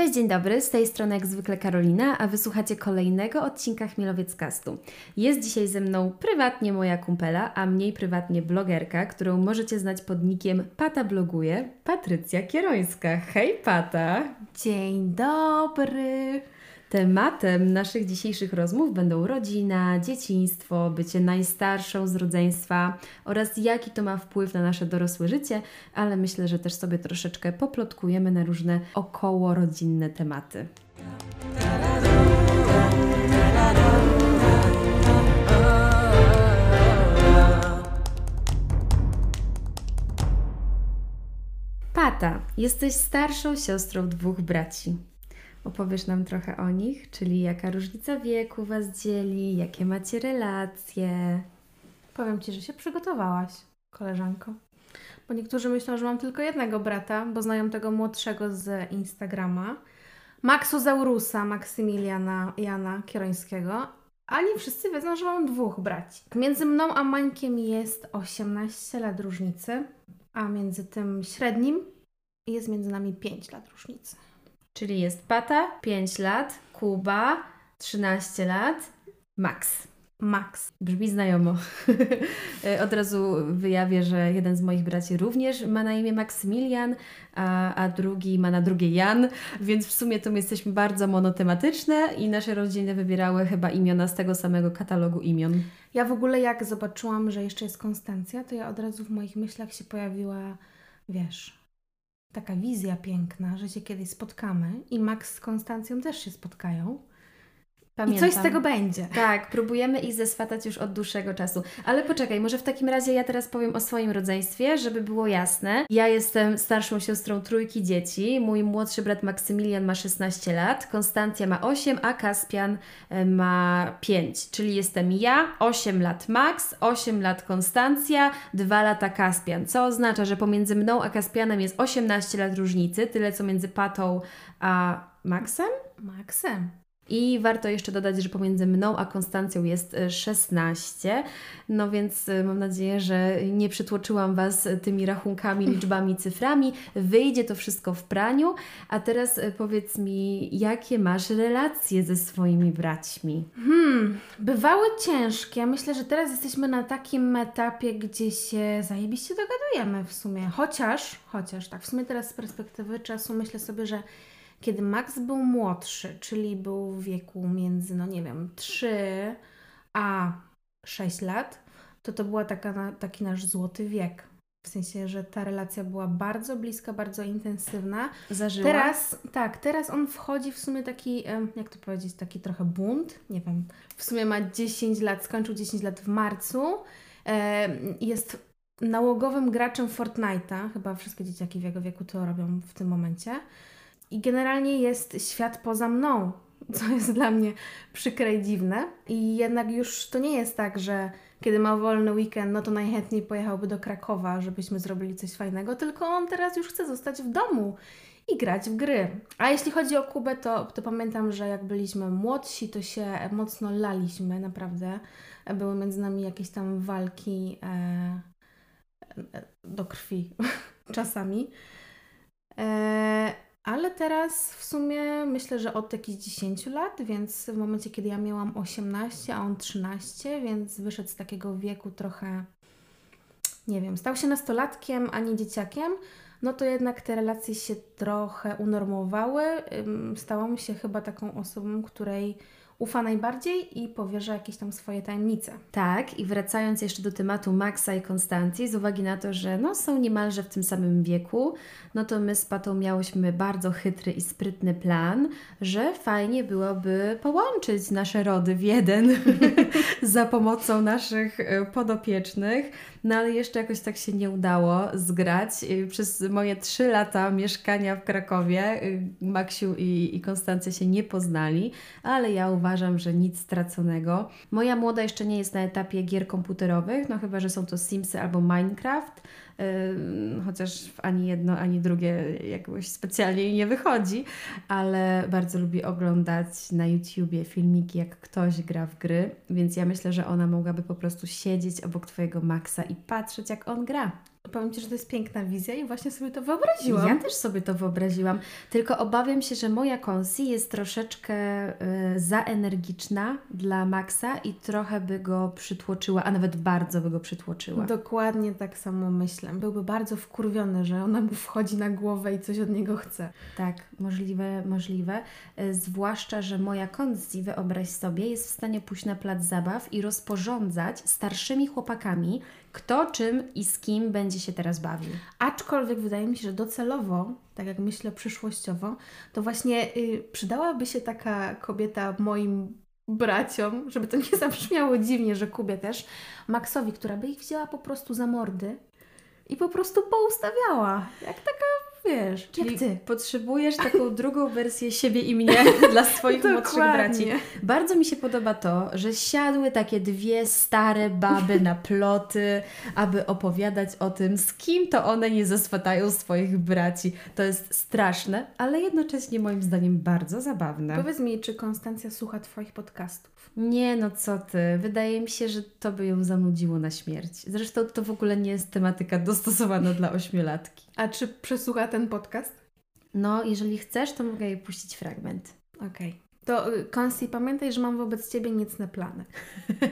Cześć, dzień dobry, z tej strony jak zwykle Karolina, a wysłuchacie kolejnego odcinka Chmielowiec Castu. Jest dzisiaj ze mną prywatnie moja kumpela, a mniej prywatnie blogerka, którą możecie znać pod nikiem Pata Bloguje, Patrycja Kierońska. Hej Pata! Dzień dobry! Tematem naszych dzisiejszych rozmów będą rodzina, dzieciństwo, bycie najstarszą z rodzeństwa oraz jaki to ma wpływ na nasze dorosłe życie, ale myślę, że też sobie troszeczkę poplotkujemy na różne około rodzinne tematy. Pata, jesteś starszą siostrą dwóch braci. Opowiesz nam trochę o nich, czyli jaka różnica wieku Was dzieli, jakie macie relacje. Powiem Ci, że się przygotowałaś, koleżanko. Bo niektórzy myślą, że mam tylko jednego brata, bo znają tego młodszego z Instagrama. Maxozaurusa Maksymiliana Jana Kierońskiego, a nie wszyscy wiedzą, że mam dwóch braci. Między mną a Mańkiem jest 18 lat różnicy, a między tym średnim jest między nami 5 lat różnicy. Czyli jest Pata, 5 lat, Kuba, 13 lat, Max. Max. Brzmi znajomo. Od razu wyjawię, że jeden z moich braci również ma na imię Maksymilian, a, a drugi ma na drugie Jan, więc w sumie to my jesteśmy bardzo monotematyczne i nasze rodziny wybierały chyba imiona z tego samego katalogu imion. Ja w ogóle jak zobaczyłam, że jeszcze jest Konstancja, to ja od razu w moich myślach się pojawiła, wiesz, taka wizja piękna, że się kiedyś spotkamy i Max z Konstancją też się spotkają. Pamiętam. I coś z tego będzie. Tak, próbujemy ich zeswatać już od dłuższego czasu. Ale poczekaj, może w takim razie ja teraz powiem o swoim rodzeństwie, żeby było jasne. Ja jestem starszą siostrą trójki dzieci. Mój młodszy brat Maksymilian ma 16 lat, Konstancja ma 8, a Kaspian e, ma 5. Czyli jestem ja, 8 lat Max, 8 lat Konstancja, 2 lata Kaspian. Co oznacza, że pomiędzy mną a Kaspianem jest 18 lat różnicy, tyle co między Patą a Maxem? Maxem. I warto jeszcze dodać, że pomiędzy mną a Konstancją jest 16. E, no więc e, mam nadzieję, że nie przytłoczyłam Was tymi rachunkami, liczbami, cyframi. Wyjdzie to wszystko w praniu. A teraz e, powiedz mi, jakie masz relacje ze swoimi braćmi? Hmm, bywały ciężkie. Myślę, że teraz jesteśmy na takim etapie, gdzie się zajebiście dogadujemy w sumie. Chociaż, chociaż tak, w sumie teraz z perspektywy czasu myślę sobie, że kiedy Max był młodszy, czyli był w wieku między, no nie wiem, 3 a 6 lat, to to była taka, taki nasz złoty wiek. W sensie, że ta relacja była bardzo bliska, bardzo intensywna. Zażyła? Teraz, tak, teraz on wchodzi w sumie taki, jak to powiedzieć, taki trochę bunt. Nie wiem, w sumie ma 10 lat, skończył 10 lat w marcu. Jest nałogowym graczem Fortnite'a. Chyba wszystkie dzieciaki w jego wieku to robią w tym momencie. I generalnie jest świat poza mną, co jest dla mnie przykre i dziwne. I jednak już to nie jest tak, że kiedy ma wolny weekend, no to najchętniej pojechałby do Krakowa, żebyśmy zrobili coś fajnego, tylko on teraz już chce zostać w domu i grać w gry. A jeśli chodzi o Kubę, to, to pamiętam, że jak byliśmy młodsi, to się mocno laliśmy, naprawdę. Były między nami jakieś tam walki e, e do krwi czasami. E, ale teraz w sumie myślę, że od jakichś 10 lat, więc w momencie, kiedy ja miałam 18, a on 13, więc wyszedł z takiego wieku trochę, nie wiem, stał się nastolatkiem, a nie dzieciakiem, no to jednak te relacje się trochę unormowały. Stałam się chyba taką osobą, której ufa najbardziej i powierza jakieś tam swoje tajemnice. Tak, i wracając jeszcze do tematu Maxa i Konstancji, z uwagi na to, że no, są niemalże w tym samym wieku, no to my z Patą miałyśmy bardzo chytry i sprytny plan, że fajnie byłoby połączyć nasze rody w jeden za pomocą naszych e, podopiecznych, no ale jeszcze jakoś tak się nie udało zgrać. Przez moje trzy lata mieszkania w Krakowie y, Maksiu i, i Konstancja się nie poznali, ale ja uważam, uważam, że nic straconego. Moja młoda jeszcze nie jest na etapie gier komputerowych, no chyba, że są to Simsy albo Minecraft, chociaż ani jedno, ani drugie jakoś specjalnie nie wychodzi, ale bardzo lubię oglądać na YouTubie filmiki, jak ktoś gra w gry, więc ja myślę, że ona mogłaby po prostu siedzieć obok Twojego Maxa i patrzeć, jak on gra. Powiem Ci, że to jest piękna wizja i właśnie sobie to wyobraziłam. Ja też sobie to wyobraziłam, tylko obawiam się, że moja Konsi jest troszeczkę y, za energiczna dla Maxa i trochę by go przytłoczyła, a nawet bardzo by go przytłoczyła. Dokładnie tak samo myślę. Byłby bardzo wkurwiony, że ona mu wchodzi na głowę i coś od niego chce. Tak, możliwe, możliwe. Y, zwłaszcza, że moja Konsi, wyobraź sobie, jest w stanie pójść na plac zabaw i rozporządzać starszymi chłopakami, kto czym i z kim będzie się teraz bawił. Aczkolwiek wydaje mi się, że docelowo, tak jak myślę przyszłościowo, to właśnie y, przydałaby się taka kobieta moim braciom, żeby to nie zabrzmiało dziwnie, że Kubie też, Maxowi, która by ich wzięła po prostu za mordy i po prostu poustawiała. Jak taka, wiesz, Czyli jak ty. potrzebujesz taką drugą wersję siebie i mnie dla swoich młodszych braci. Bardzo mi się podoba to, że siadły takie dwie stare baby na ploty, aby opowiadać o tym, z kim to one nie zaswatają swoich braci. To jest straszne, ale jednocześnie moim zdaniem bardzo zabawne. Powiedz mi, czy Konstancja słucha Twoich podcastów? Nie, no co ty. Wydaje mi się, że to by ją zanudziło na śmierć. Zresztą to w ogóle nie jest tematyka dostosowana dla ośmiolatki. A czy przesłucha ten podcast? No, jeżeli chcesz, to mogę jej puścić fragment. Okej. To y, Konsti, pamiętaj, że mam wobec Ciebie niecne plany.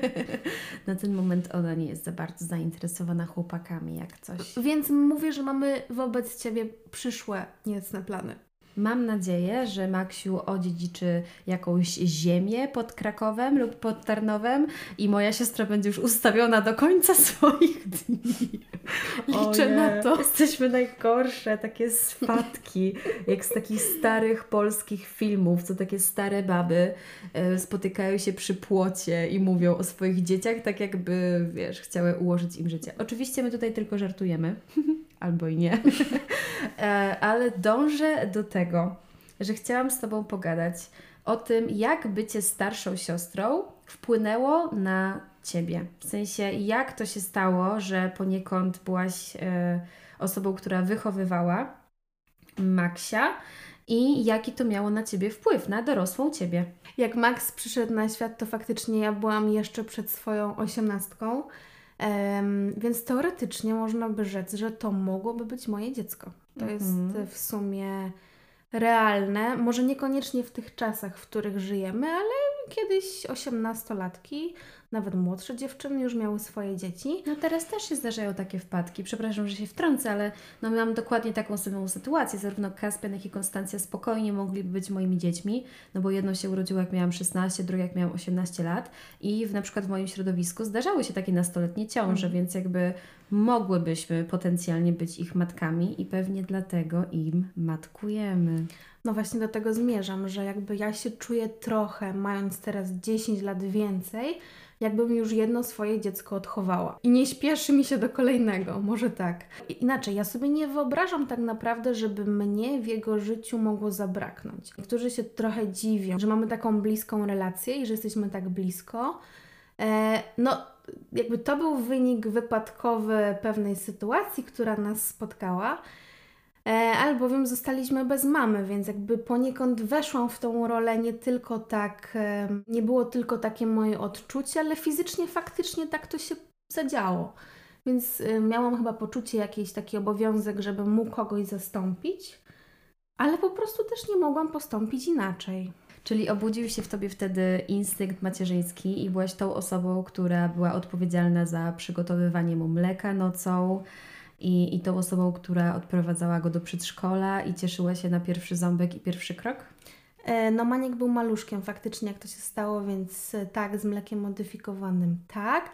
Na ten moment ona nie jest za bardzo zainteresowana chłopakami, jak coś. Więc mówię, że mamy wobec Ciebie przyszłe niecne plany. Mam nadzieję, że Maksiu odziedziczy jakąś ziemię pod Krakowem lub pod Tarnowem i moja siostra będzie już ustawiona do końca swoich dni. Liczę na to. Jesteśmy najgorsze, takie spadki, jak z takich starych polskich filmów, co takie stare baby e, spotykają się przy płocie i mówią o swoich dzieciach, tak jakby, wiesz, chciały ułożyć im życie. Oczywiście my tutaj tylko żartujemy, albo i nie, E, ale dążę do tego, że chciałam z Tobą pogadać o tym, jak bycie starszą siostrą wpłynęło na Ciebie. W sensie, jak to się stało, że poniekąd byłaś e, osobą, która wychowywała Maksia i jaki to miało na Ciebie wpływ, na dorosłą Ciebie. Jak Max przyszedł na świat, to faktycznie ja byłam jeszcze przed swoją osiemnastką, em, więc teoretycznie można by rzec, że to mogłoby być moje dziecko. To Mhm. jest w sumie realne, może niekoniecznie w tych czasach, w których żyjemy, ale kiedyś osiemnastolatki, nawet młodsze dziewczyny już miały swoje dzieci. No teraz też się zdarzają takie wpadki. Przepraszam, że się wtrącę, ale no miałam dokładnie taką samą sytuację. Zarówno Kaspian, jak i Konstancja spokojnie mogliby być moimi dziećmi, no bo jedno się urodziło jak miałam 16, drugie jak miałam 18 lat i w, na przykład w moim środowisku zdarzały się takie nastoletnie ciąże, Mhm. więc jakby mogłybyśmy potencjalnie być ich matkami i pewnie dlatego im matkujemy. No właśnie do tego zmierzam, że jakby ja się czuję trochę, mając teraz 10 lat więcej, jakbym już jedno swoje dziecko odchowała. I nie śpieszy mi się do kolejnego, może tak. Inaczej, ja sobie nie wyobrażam tak naprawdę, żeby mnie w jego życiu mogło zabraknąć. Niektórzy się trochę dziwią, że mamy taką bliską relację i że jesteśmy tak blisko. E, no, jakby to był wynik wypadkowy pewnej sytuacji, która nas spotkała. E, albowiem zostaliśmy bez mamy, więc jakby poniekąd weszłam w tą rolę nie tylko tak, e, nie było tylko takie moje odczucie, ale fizycznie, faktycznie tak to się zadziało. Więc e, miałam chyba poczucie, jakiś taki obowiązek, żebym mógł kogoś zastąpić, ale po prostu też nie mogłam postąpić inaczej. Czyli obudził się w Tobie wtedy instynkt macierzyński i byłaś tą osobą, która była odpowiedzialna za przygotowywanie mu mleka nocą i, i tą osobą, która odprowadzała go do przedszkola i cieszyła się na pierwszy ząbek i pierwszy krok? E, No, Maniek był maluszkiem, faktycznie, jak to się stało, więc e, tak, z mlekiem modyfikowanym, tak.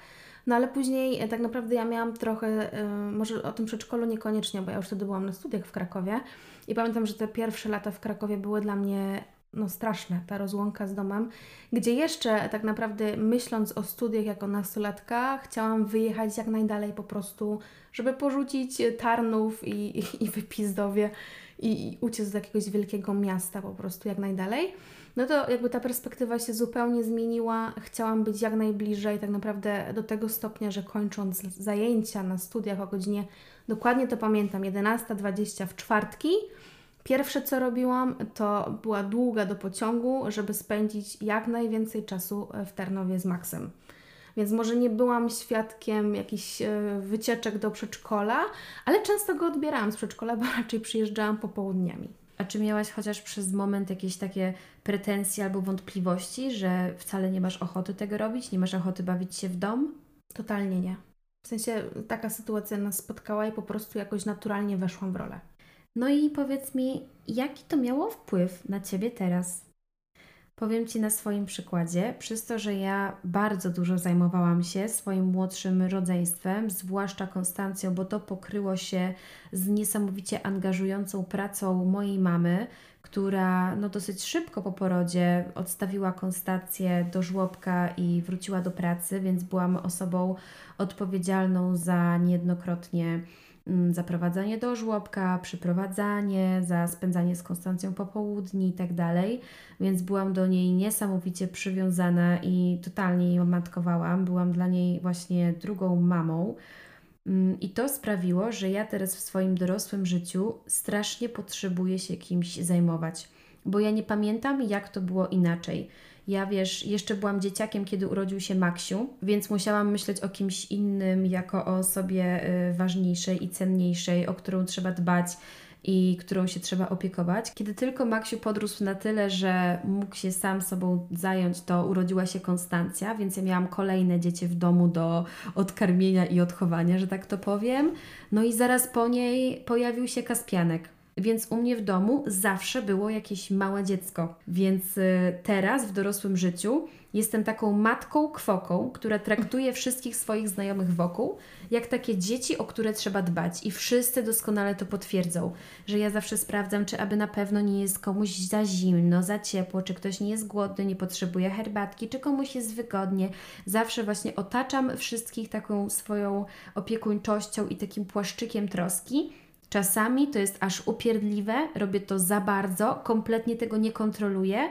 No ale później e, tak naprawdę ja miałam trochę, może o tym przedszkolu niekoniecznie, bo ja już wtedy byłam na studiach w Krakowie i pamiętam, że te pierwsze lata w Krakowie były dla mnie no straszne, ta rozłąka z domem, gdzie jeszcze tak naprawdę myśląc o studiach jako nastolatka, chciałam wyjechać jak najdalej po prostu, żeby porzucić Tarnów i, i, Wypizdowie i, i uciec do jakiegoś wielkiego miasta po prostu jak najdalej. No to jakby ta perspektywa się zupełnie zmieniła. Chciałam być jak najbliżej, tak naprawdę do tego stopnia, że kończąc zajęcia na studiach o godzinie, dokładnie to pamiętam, 11.20 w czwartki, pierwsze co robiłam to była długa do pociągu, żeby spędzić jak najwięcej czasu w Tarnowie z Maxem. więc może nie byłam świadkiem jakichś e, wycieczek do przedszkola, ale często go odbierałam z przedszkola, bo raczej przyjeżdżałam popołudniami. A czy miałaś chociaż przez moment jakieś takie pretensje albo wątpliwości, że wcale nie masz ochoty tego robić, nie masz ochoty bawić się w dom? Totalnie nie. W sensie taka sytuacja nas spotkała i po prostu jakoś naturalnie weszłam w rolę. No i powiedz mi, jaki to miało wpływ na ciebie teraz? Powiem Ci na swoim przykładzie, przez to, że ja bardzo dużo zajmowałam się swoim młodszym rodzeństwem, zwłaszcza Konstancją, bo to pokryło się z niesamowicie angażującą pracą mojej mamy, która no, dosyć szybko po porodzie odstawiła Konstancję do żłobka i wróciła do pracy, więc byłam osobą odpowiedzialną za niejednokrotnie zaprowadzanie do żłobka, przyprowadzanie, za spędzanie z Konstancją popołudni i tak dalej, więc byłam do niej niesamowicie przywiązana i totalnie ją matkowałam. Byłam dla niej właśnie drugą mamą. Mm, I to sprawiło, że ja teraz w swoim dorosłym życiu strasznie potrzebuję się kimś zajmować, bo ja nie pamiętam, jak to było inaczej. Ja wiesz, jeszcze byłam dzieciakiem, kiedy urodził się Maksiu, więc musiałam myśleć o kimś innym jako o osobie y, ważniejszej i cenniejszej, o którą trzeba dbać i którą się trzeba opiekować. Kiedy tylko Maksiu podrósł na tyle, że mógł się sam sobą zająć, to urodziła się Konstancja, więc ja miałam kolejne dziecię w domu do odkarmienia i odchowania, że tak to powiem. No i zaraz po niej pojawił się Kaspianek. Więc u mnie w domu zawsze było jakieś małe dziecko. Więc y, teraz w dorosłym życiu jestem taką matką kwoką, która traktuje wszystkich swoich znajomych wokół jak takie dzieci, o które trzeba dbać. I wszyscy doskonale to potwierdzą, że ja zawsze sprawdzam, czy aby na pewno nie jest komuś za zimno, za ciepło, czy ktoś nie jest głodny, nie potrzebuje herbatki, czy komuś jest wygodnie. Zawsze właśnie otaczam wszystkich taką swoją opiekuńczością i takim płaszczykiem troski Czasami to jest aż upierdliwe, robię to za bardzo, kompletnie tego nie kontroluję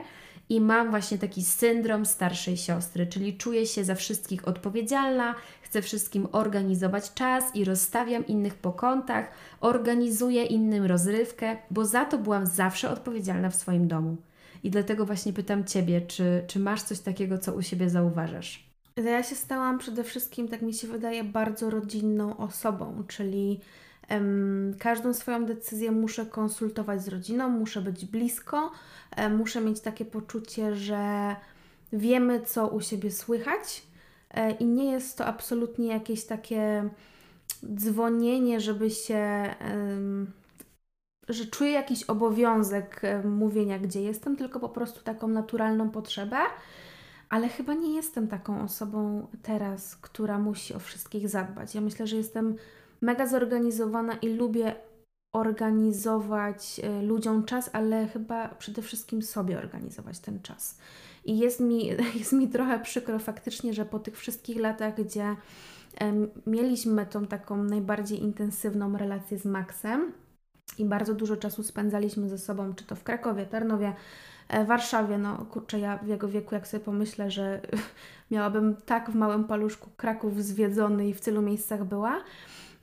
i mam właśnie taki syndrom starszej siostry, czyli czuję się za wszystkich odpowiedzialna, chcę wszystkim organizować czas i rozstawiam innych po kątach, organizuję innym rozrywkę, bo za to byłam zawsze odpowiedzialna w swoim domu. I dlatego właśnie pytam Ciebie, czy, czy masz coś takiego, co u siebie zauważasz? Ja się stałam przede wszystkim, tak mi się wydaje, bardzo rodzinną osobą, czyli Każdą swoją decyzję muszę konsultować z rodziną, muszę być blisko, muszę mieć takie poczucie, że wiemy, co u siebie słychać e, i nie jest to absolutnie jakieś takie dzwonienie, żeby się, że czuję jakiś obowiązek mówienia, gdzie jestem, tylko po prostu taką naturalną potrzebę. Ale chyba nie jestem taką osobą teraz, która musi o wszystkich zadbać. Ja myślę, że jestem mega zorganizowana i lubię organizować e, ludziom czas, ale chyba przede wszystkim sobie organizować ten czas. I jest mi, jest mi trochę przykro faktycznie, że po tych wszystkich latach, gdzie mieliśmy tą taką najbardziej intensywną relację z Maxem i bardzo dużo czasu spędzaliśmy ze sobą, czy to w Krakowie, Tarnowie, e, Warszawie, no kurczę, ja w jego wieku, jak sobie pomyślę, że miałabym tak w małym paluszku Kraków zwiedzony i w tylu miejscach była,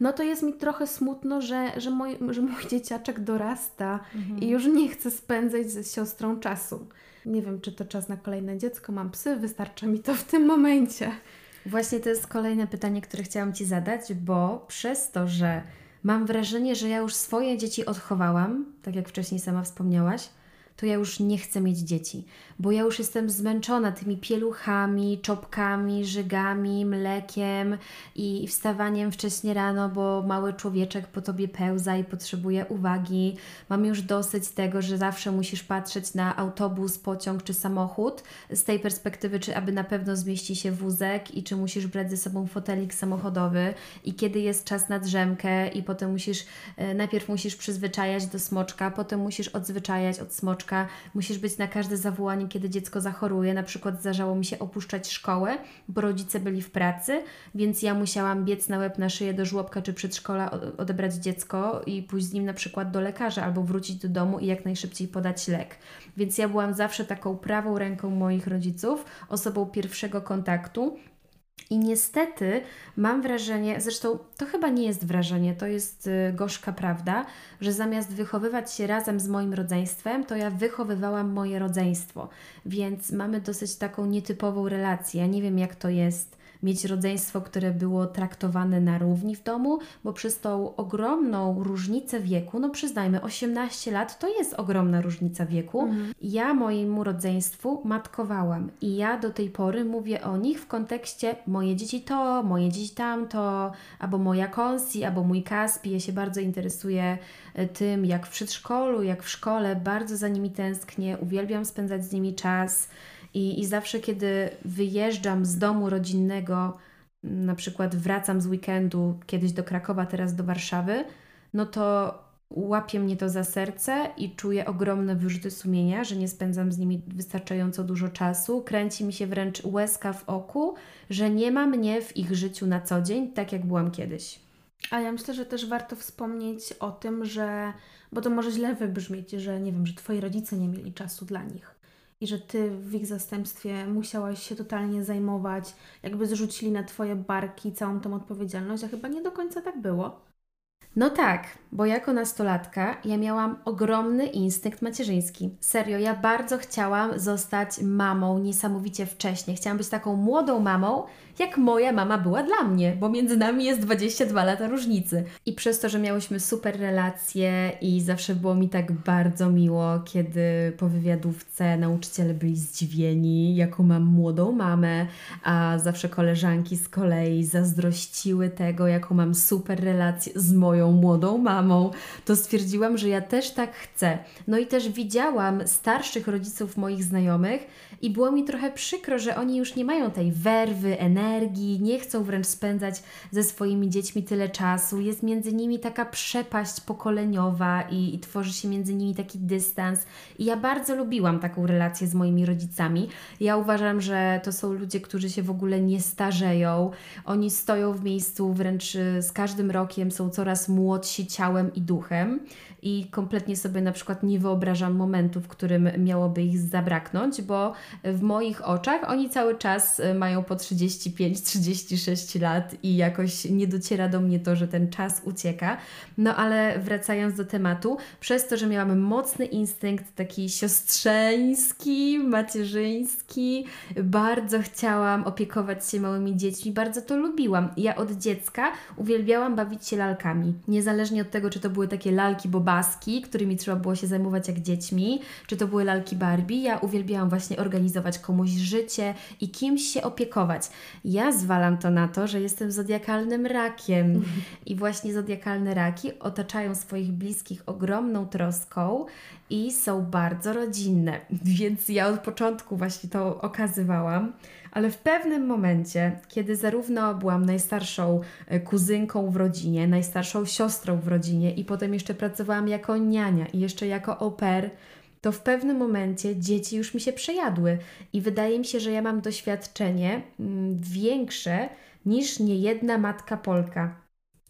no to jest mi trochę smutno, że, że, mój, że mój dzieciaczek dorasta mhm. i już nie chce spędzać ze siostrą czasu. Nie wiem, czy to czas na kolejne dziecko, mam psy, wystarcza mi to w tym momencie. Właśnie to jest kolejne pytanie, które chciałam Ci zadać, bo przez to, że mam wrażenie, że ja już swoje dzieci odchowałam, tak jak wcześniej sama wspomniałaś, to ja już nie chcę mieć dzieci, bo ja już jestem zmęczona tymi pieluchami, czopkami, żygami, mlekiem i wstawaniem wcześnie rano, bo mały człowieczek po tobie pełza i potrzebuje uwagi. Mam już dosyć tego, że zawsze musisz patrzeć na autobus, pociąg czy samochód z tej perspektywy, czy aby na pewno zmieści się wózek i czy musisz brać ze sobą fotelik samochodowy i kiedy jest czas na drzemkę i potem musisz, e, najpierw musisz przyzwyczajać do smoczka, potem musisz odzwyczajać od smoczka musisz być na każde zawołanie, kiedy dziecko zachoruje. Na przykład zdarzało mi się opuszczać szkołę, bo rodzice byli w pracy, więc ja musiałam biec na łeb na szyję do żłobka czy przedszkola, odebrać dziecko i pójść z nim na przykład do lekarza albo wrócić do domu i jak najszybciej podać lek. Więc ja byłam zawsze taką prawą ręką moich rodziców, osobą pierwszego kontaktu, i niestety mam wrażenie, zresztą to chyba nie jest wrażenie, to jest y, gorzka prawda, że zamiast wychowywać się razem z moim rodzeństwem, to ja wychowywałam moje rodzeństwo. Więc mamy dosyć taką nietypową relację. Ja nie wiem, jak to jest mieć rodzeństwo, które było traktowane na równi w domu, bo przez tą ogromną różnicę wieku, no przyznajmy, 18 lat to jest ogromna różnica wieku, mhm. ja mojemu rodzeństwu matkowałam i ja do tej pory mówię o nich w kontekście moje dzieci to, moje dzieci tamto, albo moja Konsi, albo mój Kaspi. Ja się bardzo interesuję e, tym, jak w przedszkolu, jak w szkole, bardzo za nimi tęsknię, uwielbiam spędzać z nimi czas. I, I zawsze, kiedy wyjeżdżam z domu rodzinnego, na przykład wracam z weekendu kiedyś do Krakowa, teraz do Warszawy, no to łapie mnie to za serce i czuję ogromne wyrzuty sumienia, że nie spędzam z nimi wystarczająco dużo czasu. Kręci mi się wręcz łezka w oku, że nie ma mnie w ich życiu na co dzień, tak jak byłam kiedyś. A ja myślę, że też warto wspomnieć o tym, że, bo to może źle wybrzmieć, że nie wiem, że twoi rodzice nie mieli czasu dla nich i że ty w ich zastępstwie musiałaś się totalnie zajmować, jakby zrzucili na twoje barki całą tą odpowiedzialność, a chyba nie do końca tak było. No tak, bo jako nastolatka ja miałam ogromny instynkt macierzyński. Serio, ja bardzo chciałam zostać mamą niesamowicie wcześnie. Chciałam być taką młodą mamą, jak moja mama była dla mnie, bo między nami jest 22 lata różnicy. I przez to, że miałyśmy super relacje i zawsze było mi tak bardzo miło, kiedy po wywiadówce nauczyciele byli zdziwieni, jaką mam młodą mamę, a zawsze koleżanki z kolei zazdrościły tego, jaką mam super relację z moją młodą mamą, to stwierdziłam, że ja też tak chcę. No i też widziałam starszych rodziców moich znajomych i było mi trochę przykro, że oni już nie mają tej werwy, energii, energii, nie chcą wręcz spędzać ze swoimi dziećmi tyle czasu. Jest między nimi taka przepaść pokoleniowa i, i tworzy się między nimi taki dystans. I ja bardzo lubiłam taką relację z moimi rodzicami. Ja uważam, że to są ludzie, którzy się w ogóle nie starzeją. Oni stoją w miejscu wręcz y, z każdym rokiem, są coraz młodsi ciałem i duchem i kompletnie sobie na przykład nie wyobrażam momentu, w którym miałoby ich zabraknąć, bo w moich oczach oni cały czas y, mają po 35-36 lat i jakoś nie dociera do mnie to, że ten czas ucieka. No ale wracając do tematu, przez to, że miałam mocny instynkt taki siostrzeński, macierzyński, bardzo chciałam opiekować się małymi dziećmi, bardzo to lubiłam. Ja od dziecka uwielbiałam bawić się lalkami. Niezależnie od tego, czy to były takie lalki boba baski, którymi trzeba było się zajmować jak dziećmi, czy to były lalki Barbie. Ja uwielbiałam właśnie organizować komuś życie i kimś się opiekować. Ja zwalam to na to, że jestem zodiakalnym rakiem mhm. i właśnie zodiakalne raki otaczają swoich bliskich ogromną troską i są bardzo rodzinne. Więc ja od początku właśnie to okazywałam ale w pewnym momencie, kiedy zarówno byłam najstarszą e, kuzynką w rodzinie, najstarszą siostrą w rodzinie i potem jeszcze pracowałam jako niania i jeszcze jako au pair, to w pewnym momencie dzieci już mi się przejadły i wydaje mi się, że ja mam doświadczenie mm, większe niż niejedna matka Polka.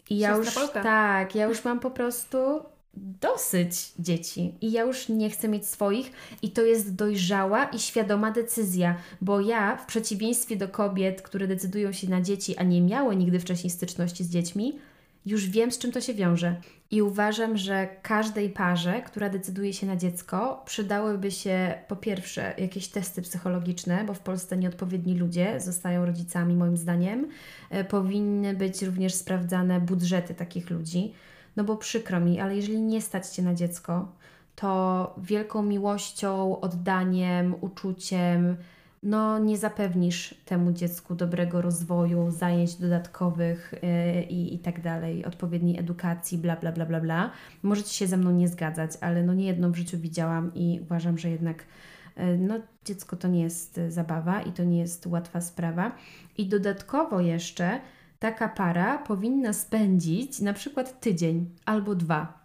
I ja już Polka. tak, ja już mam po prostu dosyć dzieci i ja już nie chcę mieć swoich i to jest dojrzała i świadoma decyzja, bo ja w przeciwieństwie do kobiet, które decydują się na dzieci, a nie miały nigdy wcześniej styczności z dziećmi, już wiem z czym to się wiąże i uważam, że każdej parze, która decyduje się na dziecko, przydałyby się po pierwsze jakieś testy psychologiczne, bo w Polsce nieodpowiedni ludzie zostają rodzicami moim zdaniem. E, powinny być również sprawdzane budżety takich ludzi no bo przykro mi, ale jeżeli nie stać Cię na dziecko, to wielką miłością, oddaniem, uczuciem, no nie zapewnisz temu dziecku dobrego rozwoju, zajęć dodatkowych yy, i tak dalej, odpowiedniej edukacji, bla, bla, bla, bla, bla. Możecie się ze mną nie zgadzać, ale no nie jedną w życiu widziałam i uważam, że jednak yy, no dziecko to nie jest zabawa i to nie jest łatwa sprawa. I dodatkowo jeszcze taka para powinna spędzić na przykład tydzień albo dwa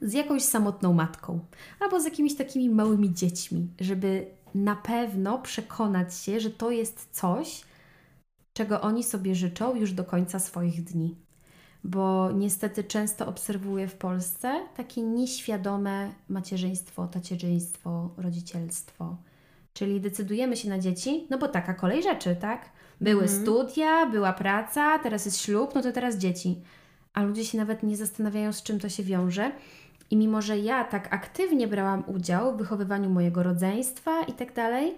z jakąś samotną matką albo z jakimiś takimi małymi dziećmi, żeby na pewno przekonać się, że to jest coś, czego oni sobie życzą już do końca swoich dni. Bo niestety często obserwuję w Polsce takie nieświadome macierzyństwo, tacierzyństwo, rodzicielstwo. Czyli decydujemy się na dzieci, no bo taka kolej rzeczy, tak? Były mhm. studia, była praca, teraz jest ślub, no to teraz dzieci. A ludzie się nawet nie zastanawiają, z czym to się wiąże. I mimo, że ja tak aktywnie brałam udział w wychowywaniu mojego rodzeństwa i tak dalej,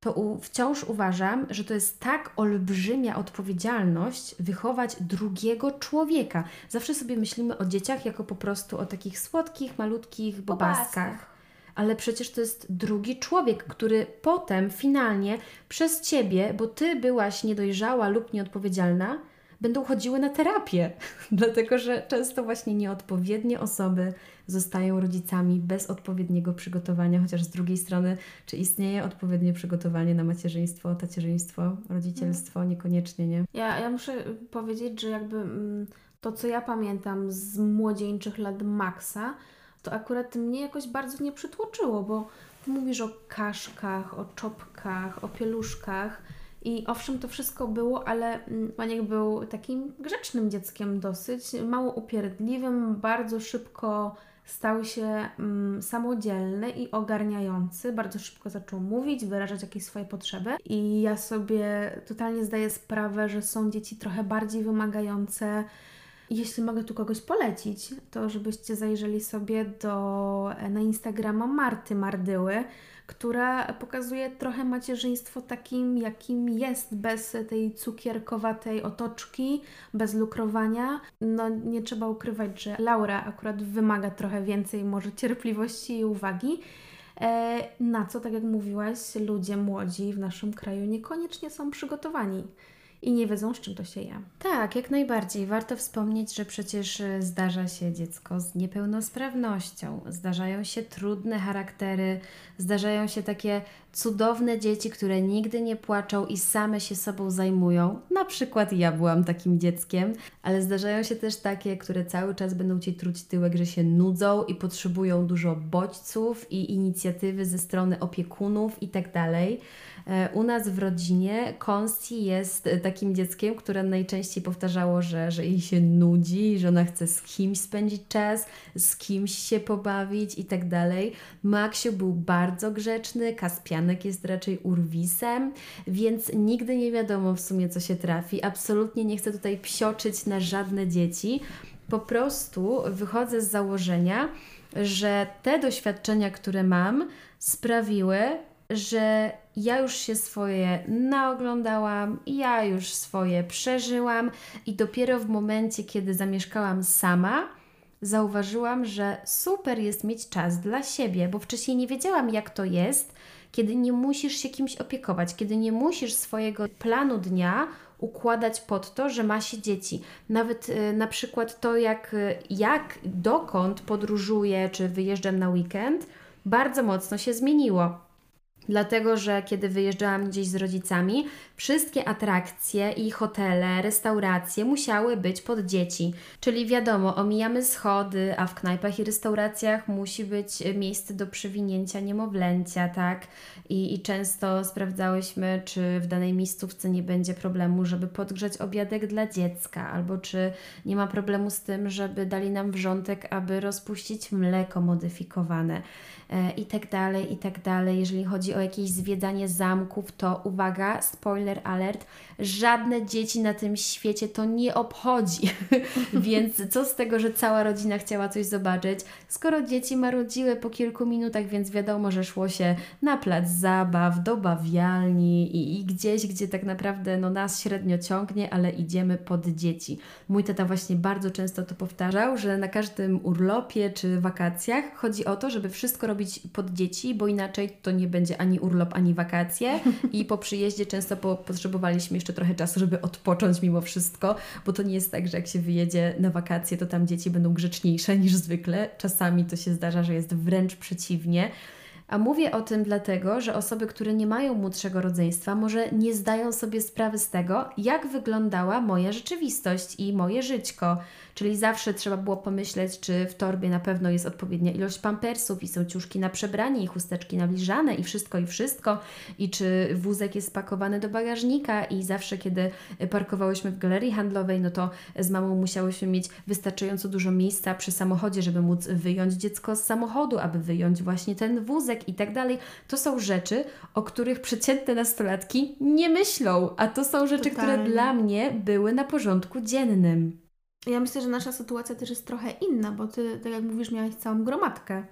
to u, wciąż uważam, że to jest tak olbrzymia odpowiedzialność wychować drugiego człowieka. Zawsze sobie myślimy o dzieciach jako po prostu o takich słodkich, malutkich bobaskach. Ale przecież to jest drugi człowiek, który potem finalnie przez ciebie, bo ty byłaś niedojrzała lub nieodpowiedzialna, będą chodziły na terapię, dlatego że często właśnie nieodpowiednie osoby zostają rodzicami bez odpowiedniego przygotowania, chociaż z drugiej strony, czy istnieje odpowiednie przygotowanie na macierzyństwo, tacierzyństwo, rodzicielstwo? Mm. Niekoniecznie, nie? Ja, ja muszę powiedzieć, że jakby mm, to, co ja pamiętam z młodzieńczych lat Maxa, to akurat mnie jakoś bardzo nie przytłoczyło, bo mówisz o kaszkach, o czopkach, o pieluszkach, i owszem, to wszystko było, ale Maniek mm, był takim grzecznym dzieckiem dosyć, mało upierdliwym, bardzo szybko stał się um, samodzielny i ogarniający. Bardzo szybko zaczął mówić, wyrażać jakieś swoje potrzeby. I ja sobie totalnie zdaję sprawę, że są dzieci trochę bardziej wymagające. Jeśli mogę tu kogoś polecić, to żebyście zajrzeli sobie do, na Instagrama Marty Mardyły która pokazuje trochę macierzyństwo takim, jakim jest, bez tej cukierkowatej otoczki, bez lukrowania. No nie trzeba ukrywać, że Laura akurat wymaga trochę więcej może cierpliwości i uwagi. E, na co, tak jak mówiłaś, ludzie młodzi w naszym kraju niekoniecznie są przygotowani i nie wiedzą, z czym to się je. Tak, jak najbardziej. Warto wspomnieć, że przecież e, zdarza się dziecko z niepełnosprawnością, zdarzają się trudne charaktery, zdarzają się takie cudowne dzieci, które nigdy nie płaczą i same się sobą zajmują. Na przykład ja byłam takim dzieckiem, ale zdarzają się też takie, które cały czas będą ci truć tyłek, że się nudzą i potrzebują dużo bodźców i inicjatywy ze strony opiekunów i tak dalej. E, u nas w rodzinie Konsti jest takim dzieckiem, które najczęściej powtarzało, że, że jej się nudzi, że ona chce z kimś spędzić czas, z kimś się pobawić i tak dalej. Maksiu był bardzo grzeczny, Kaspianek jest raczej urwisem, więc nigdy nie wiadomo w sumie, co się trafi. Absolutnie nie chcę tutaj psioczyć na żadne dzieci. Po prostu wychodzę z założenia, że te doświadczenia, które mam, sprawiły, że ja już się swoje naoglądałam, ja już swoje przeżyłam i dopiero w momencie, kiedy zamieszkałam sama, zauważyłam, że super jest mieć czas dla siebie, bo wcześniej nie wiedziałam, jak to jest, kiedy nie musisz się kimś opiekować, kiedy nie musisz swojego planu dnia układać pod to, że ma się dzieci. Nawet y, na przykład to, jak, jak dokąd podróżuję, czy wyjeżdżam na weekend, bardzo mocno się zmieniło Dlatego, że kiedy wyjeżdżałam gdzieś z rodzicami, wszystkie atrakcje i hotele, restauracje musiały być pod dzieci. Czyli wiadomo, omijamy schody, a w knajpach i restauracjach musi być miejsce do przewinięcia niemowlęcia, tak? I, I często sprawdzałyśmy, czy w danej miejscówce nie będzie problemu, żeby podgrzać obiadek dla dziecka, albo czy nie ma problemu z tym, żeby dali nam wrzątek, aby rozpuścić mleko modyfikowane. E, i tak dalej, i tak dalej. Jeżeli chodzi o jakieś zwiedzanie zamków, to uwaga, spoiler alert, żadne dzieci na tym świecie to nie obchodzi. więc co z tego, że cała rodzina chciała coś zobaczyć, skoro dzieci marudziły po kilku minutach, więc wiadomo, że szło się na plac zabaw, do bawialni i, i gdzieś, gdzie tak naprawdę no, nas średnio ciągnie, ale idziemy pod dzieci. Mój tata właśnie bardzo często to powtarzał, że na każdym urlopie czy wakacjach chodzi o to, żeby wszystko robić pod dzieci, bo inaczej to nie będzie ani urlop, ani wakacje i po przyjeździe często po, potrzebowaliśmy jeszcze trochę czasu, żeby odpocząć mimo wszystko, bo to nie jest tak, że jak się wyjedzie na wakacje, to tam dzieci będą grzeczniejsze niż zwykle. Czasami to się zdarza, że jest wręcz przeciwnie. A mówię o tym dlatego, że osoby, które nie mają młodszego rodzeństwa, może nie zdają sobie sprawy z tego, jak wyglądała moja rzeczywistość i moje żyćko. Czyli zawsze trzeba było pomyśleć, czy w torbie na pewno jest odpowiednia ilość pampersów i są ciuszki na przebranie i chusteczki nawilżane i wszystko i wszystko i czy wózek jest spakowany do bagażnika i zawsze kiedy parkowałyśmy w galerii handlowej, no to z mamą musiałyśmy mieć wystarczająco dużo miejsca przy samochodzie, żeby móc wyjąć dziecko z samochodu, aby wyjąć właśnie ten wózek i tak dalej. To są rzeczy, o których przeciętne nastolatki nie myślą, a to są rzeczy, Totalnie. które dla mnie były na porządku dziennym. Ja myślę, że nasza sytuacja też jest trochę inna, bo ty, tak jak mówisz, miałeś całą gromadkę,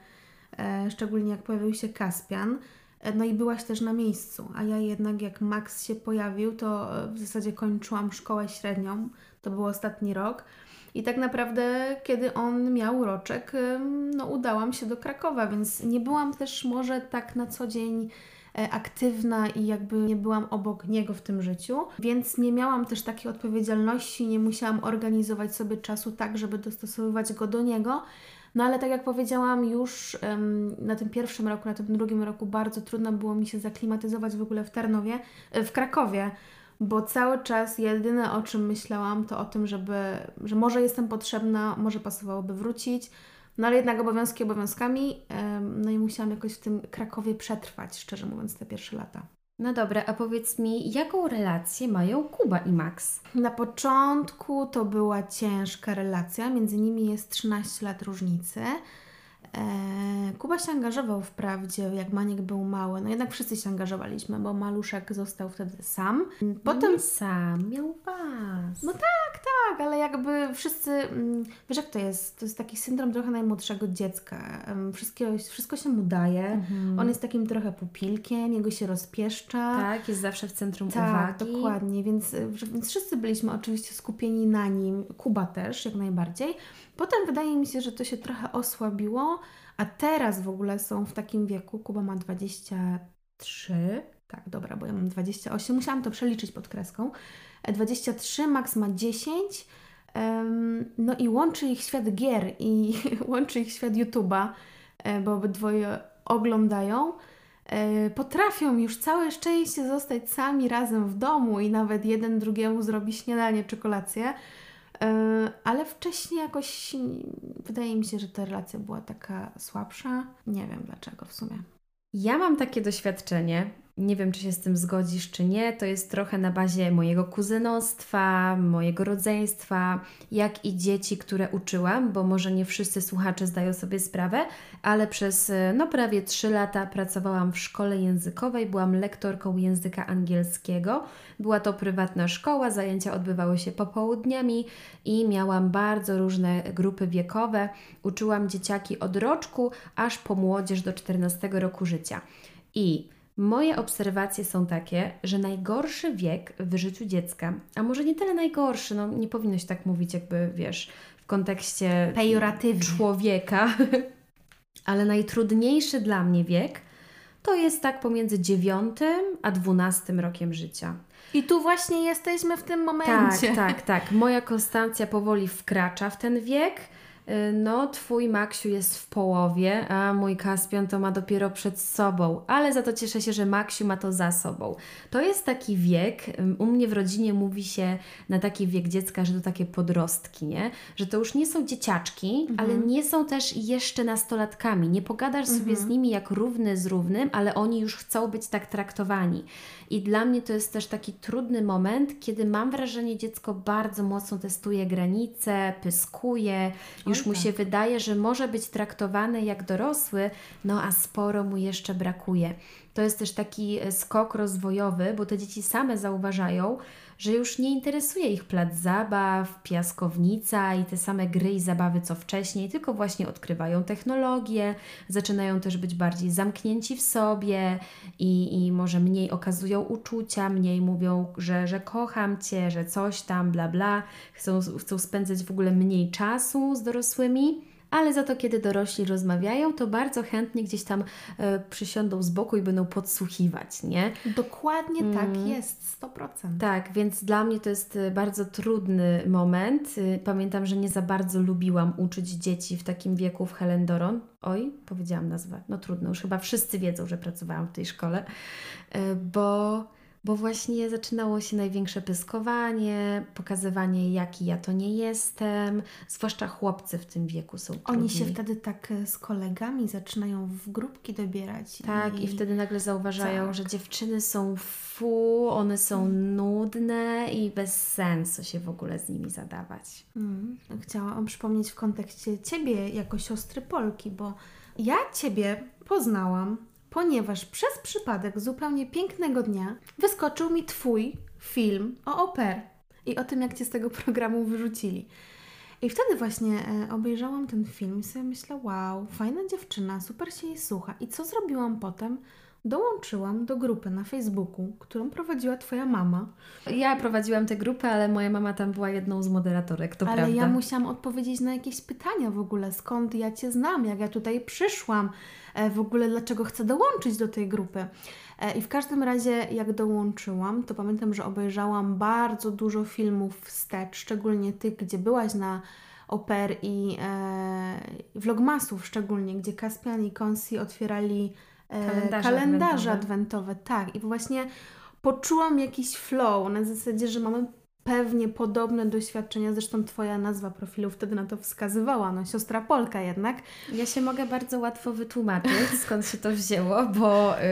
e, szczególnie jak pojawił się Kaspian. E, no i byłaś też na miejscu, a ja jednak jak Max się pojawił, to w zasadzie kończyłam szkołę średnią. To był ostatni rok. I tak naprawdę, kiedy on miał roczek, no udałam się do Krakowa, więc nie byłam też może tak na co dzień e, aktywna i jakby nie byłam obok niego w tym życiu, więc nie miałam też takiej odpowiedzialności, nie musiałam organizować sobie czasu tak, żeby dostosowywać go do niego. No ale tak jak powiedziałam, już um, na tym pierwszym roku, na tym drugim roku bardzo trudno było mi się zaklimatyzować w ogóle w Tarnowie, e, w Krakowie, bo cały czas jedyne o czym myślałam to o tym, żeby, że może jestem potrzebna, może pasowałoby wrócić, no ale jednak obowiązki obowiązkami, no i musiałam jakoś w tym Krakowie przetrwać, szczerze mówiąc, te pierwsze lata. No dobra, a powiedz mi, jaką relację mają Kuba i Max? Na początku to była ciężka relacja, między nimi jest 13 lat różnicy. E, Kuba się angażował wprawdzie, jak Maniek był mały. No jednak wszyscy się angażowaliśmy, bo maluszek został wtedy sam. Potem no sam miał was. No tak, tak, ale jakby wszyscy, mm, wiesz jak to jest? To jest taki syndrom trochę najmłodszego dziecka. Wszystko, wszystko się mu daje. Mhm. On jest takim trochę pupilkiem, jego się rozpieszcza. Tak, jest zawsze w centrum tak, uwagi. Tak, dokładnie, więc, więc wszyscy byliśmy oczywiście skupieni na nim. Kuba też, jak najbardziej. Potem wydaje mi się, że to się trochę osłabiło, a teraz w ogóle są w takim wieku. Kuba ma 23. Tak, dobra, bo ja mam 28. Musiałam to przeliczyć pod kreską. 23, Max ma 10. No i łączy ich świat gier i łączy ich świat YouTube'a, e, bo obydwoje oglądają. E, potrafią już całe szczęście zostać sami razem w domu i nawet jeden drugiemu zrobi śniadanie czy kolację. E, ale wcześniej jakoś wydaje mi się, że ta relacja była taka słabsza. Nie wiem dlaczego w sumie. Ja mam takie doświadczenie, nie wiem, czy się z tym zgodzisz, czy nie. To jest trochę na bazie mojego kuzynostwa, mojego rodzeństwa, jak i dzieci, które uczyłam, bo może nie wszyscy słuchacze zdają sobie sprawę, ale przez no, prawie 3 lata pracowałam w szkole językowej, byłam lektorką języka angielskiego. Była to prywatna szkoła, zajęcia odbywały się popołudniami i miałam bardzo różne grupy wiekowe. Uczyłam dzieciaki od roczku aż po młodzież do 14 roku życia. I Moje obserwacje są takie, że najgorszy wiek w życiu dziecka, a może nie tyle najgorszy, no nie powinno się tak mówić, jakby wiesz, w kontekście człowieka, ale najtrudniejszy dla mnie wiek to jest tak pomiędzy dziewiątym a dwunastym rokiem życia. I tu właśnie jesteśmy w tym momencie. Tak, tak, tak. Moja Konstancja powoli wkracza w ten wiek. Y, no, twój Maksiu jest w połowie, a mój Kaspian to ma dopiero przed sobą, ale za to cieszę się, że Maksiu ma to za sobą. To jest taki wiek, u mnie w rodzinie mówi się na taki wiek dziecka, że to takie podrostki, nie? Że to już nie są dzieciaczki, mhm. ale nie są też jeszcze nastolatkami. Nie pogadasz mhm. sobie z nimi jak równy z równym, ale oni już chcą być tak traktowani. I dla mnie to jest też taki trudny moment, kiedy mam wrażenie, dziecko bardzo mocno testuje granice, pyskuje, już mu się wydaje, że może być traktowany jak dorosły, no a sporo mu jeszcze brakuje. To jest też taki e, skok rozwojowy, bo te dzieci same zauważają, że już nie interesuje ich plac zabaw, piaskownica i te same gry i zabawy co wcześniej, tylko właśnie odkrywają technologię, zaczynają też być bardziej zamknięci w sobie i, i może mniej okazują uczucia, mniej mówią, że, że kocham Cię, że coś tam, bla bla, chcą, chcą spędzać w ogóle mniej czasu z dorosłymi ale za to, kiedy dorośli rozmawiają, to bardzo chętnie gdzieś tam e, przysiądą z boku i będą podsłuchiwać, nie? Dokładnie mm. tak jest, 100%. Tak, więc dla mnie to jest e, bardzo trudny moment. E, pamiętam, że nie za bardzo lubiłam uczyć dzieci w takim wieku w Helen Doron. Oj, powiedziałam nazwę. No trudno, już chyba wszyscy wiedzą, że pracowałam w tej szkole, e, bo bo właśnie zaczynało się największe pyskowanie, pokazywanie, jaki ja to nie jestem. Zwłaszcza chłopcy w tym wieku są. Trudni. Oni się wtedy tak e, z kolegami zaczynają w grupki dobierać. Tak, i, i wtedy nagle zauważają, tak. że dziewczyny są fu, one są nudne i bez sensu się w ogóle z nimi zadawać. Hmm. Chciałam przypomnieć w kontekście Ciebie jako siostry Polki, bo ja Ciebie poznałam ponieważ przez przypadek zupełnie pięknego dnia wyskoczył mi Twój film o oper i o tym, jak Cię z tego programu wyrzucili. I wtedy właśnie e, obejrzałam ten film i sobie myślę, wow, fajna dziewczyna, super się jej słucha. I co zrobiłam potem? Dołączyłam do grupy na Facebooku, którą prowadziła Twoja mama. Ja prowadziłam tę grupę, ale moja mama tam była jedną z moderatorek, to ale prawda. ja musiałam odpowiedzieć na jakieś pytania w ogóle, skąd ja Cię znam, jak ja tutaj przyszłam, e, w ogóle dlaczego chcę dołączyć do tej grupy. E, I w każdym razie, jak dołączyłam, to pamiętam, że obejrzałam bardzo dużo filmów wstecz, szczególnie tych, gdzie byłaś na oper i e, vlogmasów szczególnie, gdzie Kaspian i Konsi otwierali Kalendarze kalendarze adwentowe. adwentowe. Tak, i właśnie poczułam jakiś flow na zasadzie, że mamy pewnie podobne doświadczenia, zresztą Twoja nazwa profilu wtedy na to wskazywała, no siostra Polka jednak. Ja się mogę bardzo łatwo wytłumaczyć, skąd się to wzięło, bo y,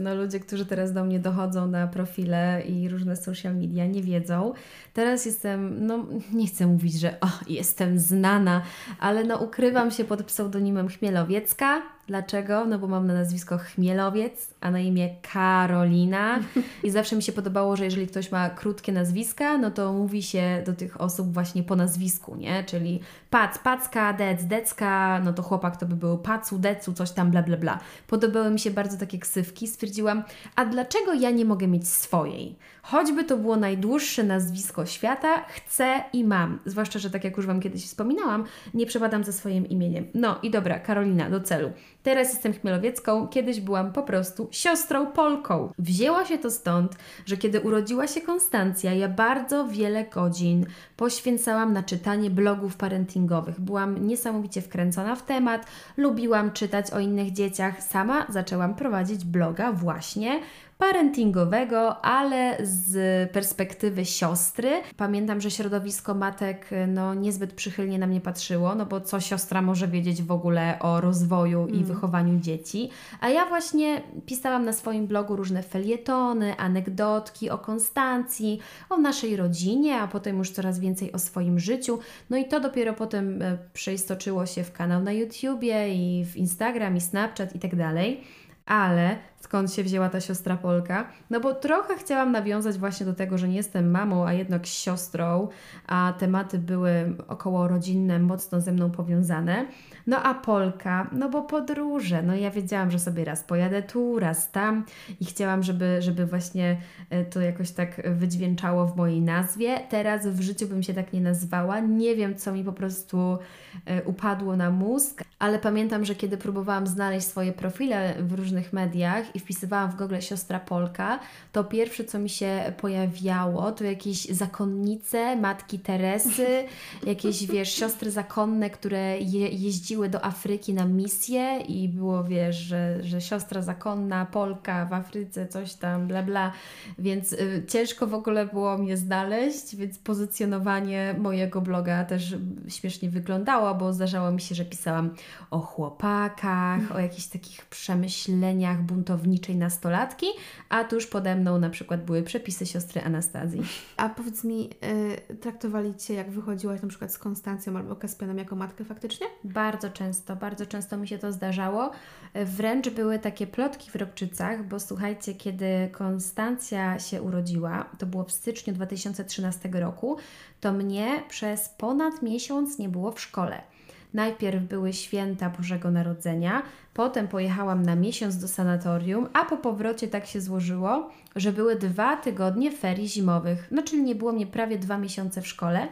no, ludzie, którzy teraz do mnie dochodzą na profile i różne social media, nie wiedzą. Teraz jestem, no nie chcę mówić, że o, jestem znana, ale no ukrywam się pod pseudonimem Chmielowiecka. Dlaczego? No bo mam na nazwisko Chmielowiec, a na imię Karolina i zawsze mi się podobało, że jeżeli ktoś ma krótkie nazwiska, no to mówi się do tych osób właśnie po nazwisku, nie? Czyli Pac, Packa, Dec, Decka, no to chłopak to by był Pacu, Decu, coś tam, bla, bla, bla. Podobały mi się bardzo takie ksywki. Stwierdziłam, a dlaczego ja nie mogę mieć swojej? Choćby to było najdłuższe nazwisko świata, chcę i mam. Zwłaszcza, że tak jak już Wam kiedyś wspominałam, nie przepadam za swoim imieniem. No i dobra, Karolina, do celu. Teraz jestem Chmielowiecką, kiedyś byłam po prostu siostrą Polką. Wzięło się to stąd, że kiedy urodziła się Konstancja, ja bardzo wiele godzin poświęcałam na czytanie blogów parentingowych. Byłam niesamowicie wkręcona w temat, lubiłam czytać o innych dzieciach. Sama zaczęłam prowadzić bloga właśnie parentingowego, ale z perspektywy siostry. Pamiętam, że środowisko matek no, niezbyt przychylnie na mnie patrzyło, no bo co siostra może wiedzieć w ogóle o rozwoju i wychowaniu dzieci. A ja właśnie pisałam na swoim blogu różne felietony, anegdotki o Konstancji, o naszej rodzinie, a potem już coraz więcej o swoim życiu. No i to dopiero potem e, przeistoczyło się w kanał na YouTubie i w Instagram i Snapchat i tak dalej. Ale skąd się wzięła ta siostra Polka? No bo trochę chciałam nawiązać właśnie do tego, że nie jestem mamą, a jednak siostrą, a tematy były około rodzinne, mocno ze mną powiązane. No a Polka, no bo podróże, no ja wiedziałam, że sobie raz pojadę tu, raz tam i chciałam, żeby, żeby właśnie e, to jakoś tak wydźwięczało w mojej nazwie. Teraz w życiu bym się tak nie nazwała. Nie wiem, co mi po prostu e, upadło na mózg, ale pamiętam, że kiedy próbowałam znaleźć swoje profile w różnych mediach i wpisywałam w Google siostra Polka, to pierwsze, co mi się pojawiało, to jakieś zakonnice, matki Teresy, jakieś, wiesz, siostry zakonne, które je, jeździły do Afryki na misję i było, wiesz, że, że siostra zakonna, Polka w Afryce, coś tam, bla, bla. Więc y, ciężko w ogóle było mnie znaleźć, więc pozycjonowanie mojego bloga też śmiesznie wyglądało, bo zdarzało mi się, że pisałam o chłopakach, o jakichś takich przemyśleniach buntowniczej nastolatki, a tuż pode mną na przykład były przepisy siostry Anastazji. A powiedz mi, y, traktowali Cię, jak wychodziłaś na przykład z Konstancją albo Kaspianem jako matkę faktycznie? Bardzo często, bardzo często mi się to zdarzało. Wręcz były takie plotki w Robczycach, bo słuchajcie, kiedy Konstancja się urodziła, to było w styczniu 2013 roku, to mnie przez ponad miesiąc nie było w szkole. Najpierw były święta Bożego Narodzenia, potem pojechałam na miesiąc do sanatorium, a po powrocie tak się złożyło, że były dwa tygodnie ferii zimowych. No, czyli nie było mnie prawie dwa miesiące w szkole.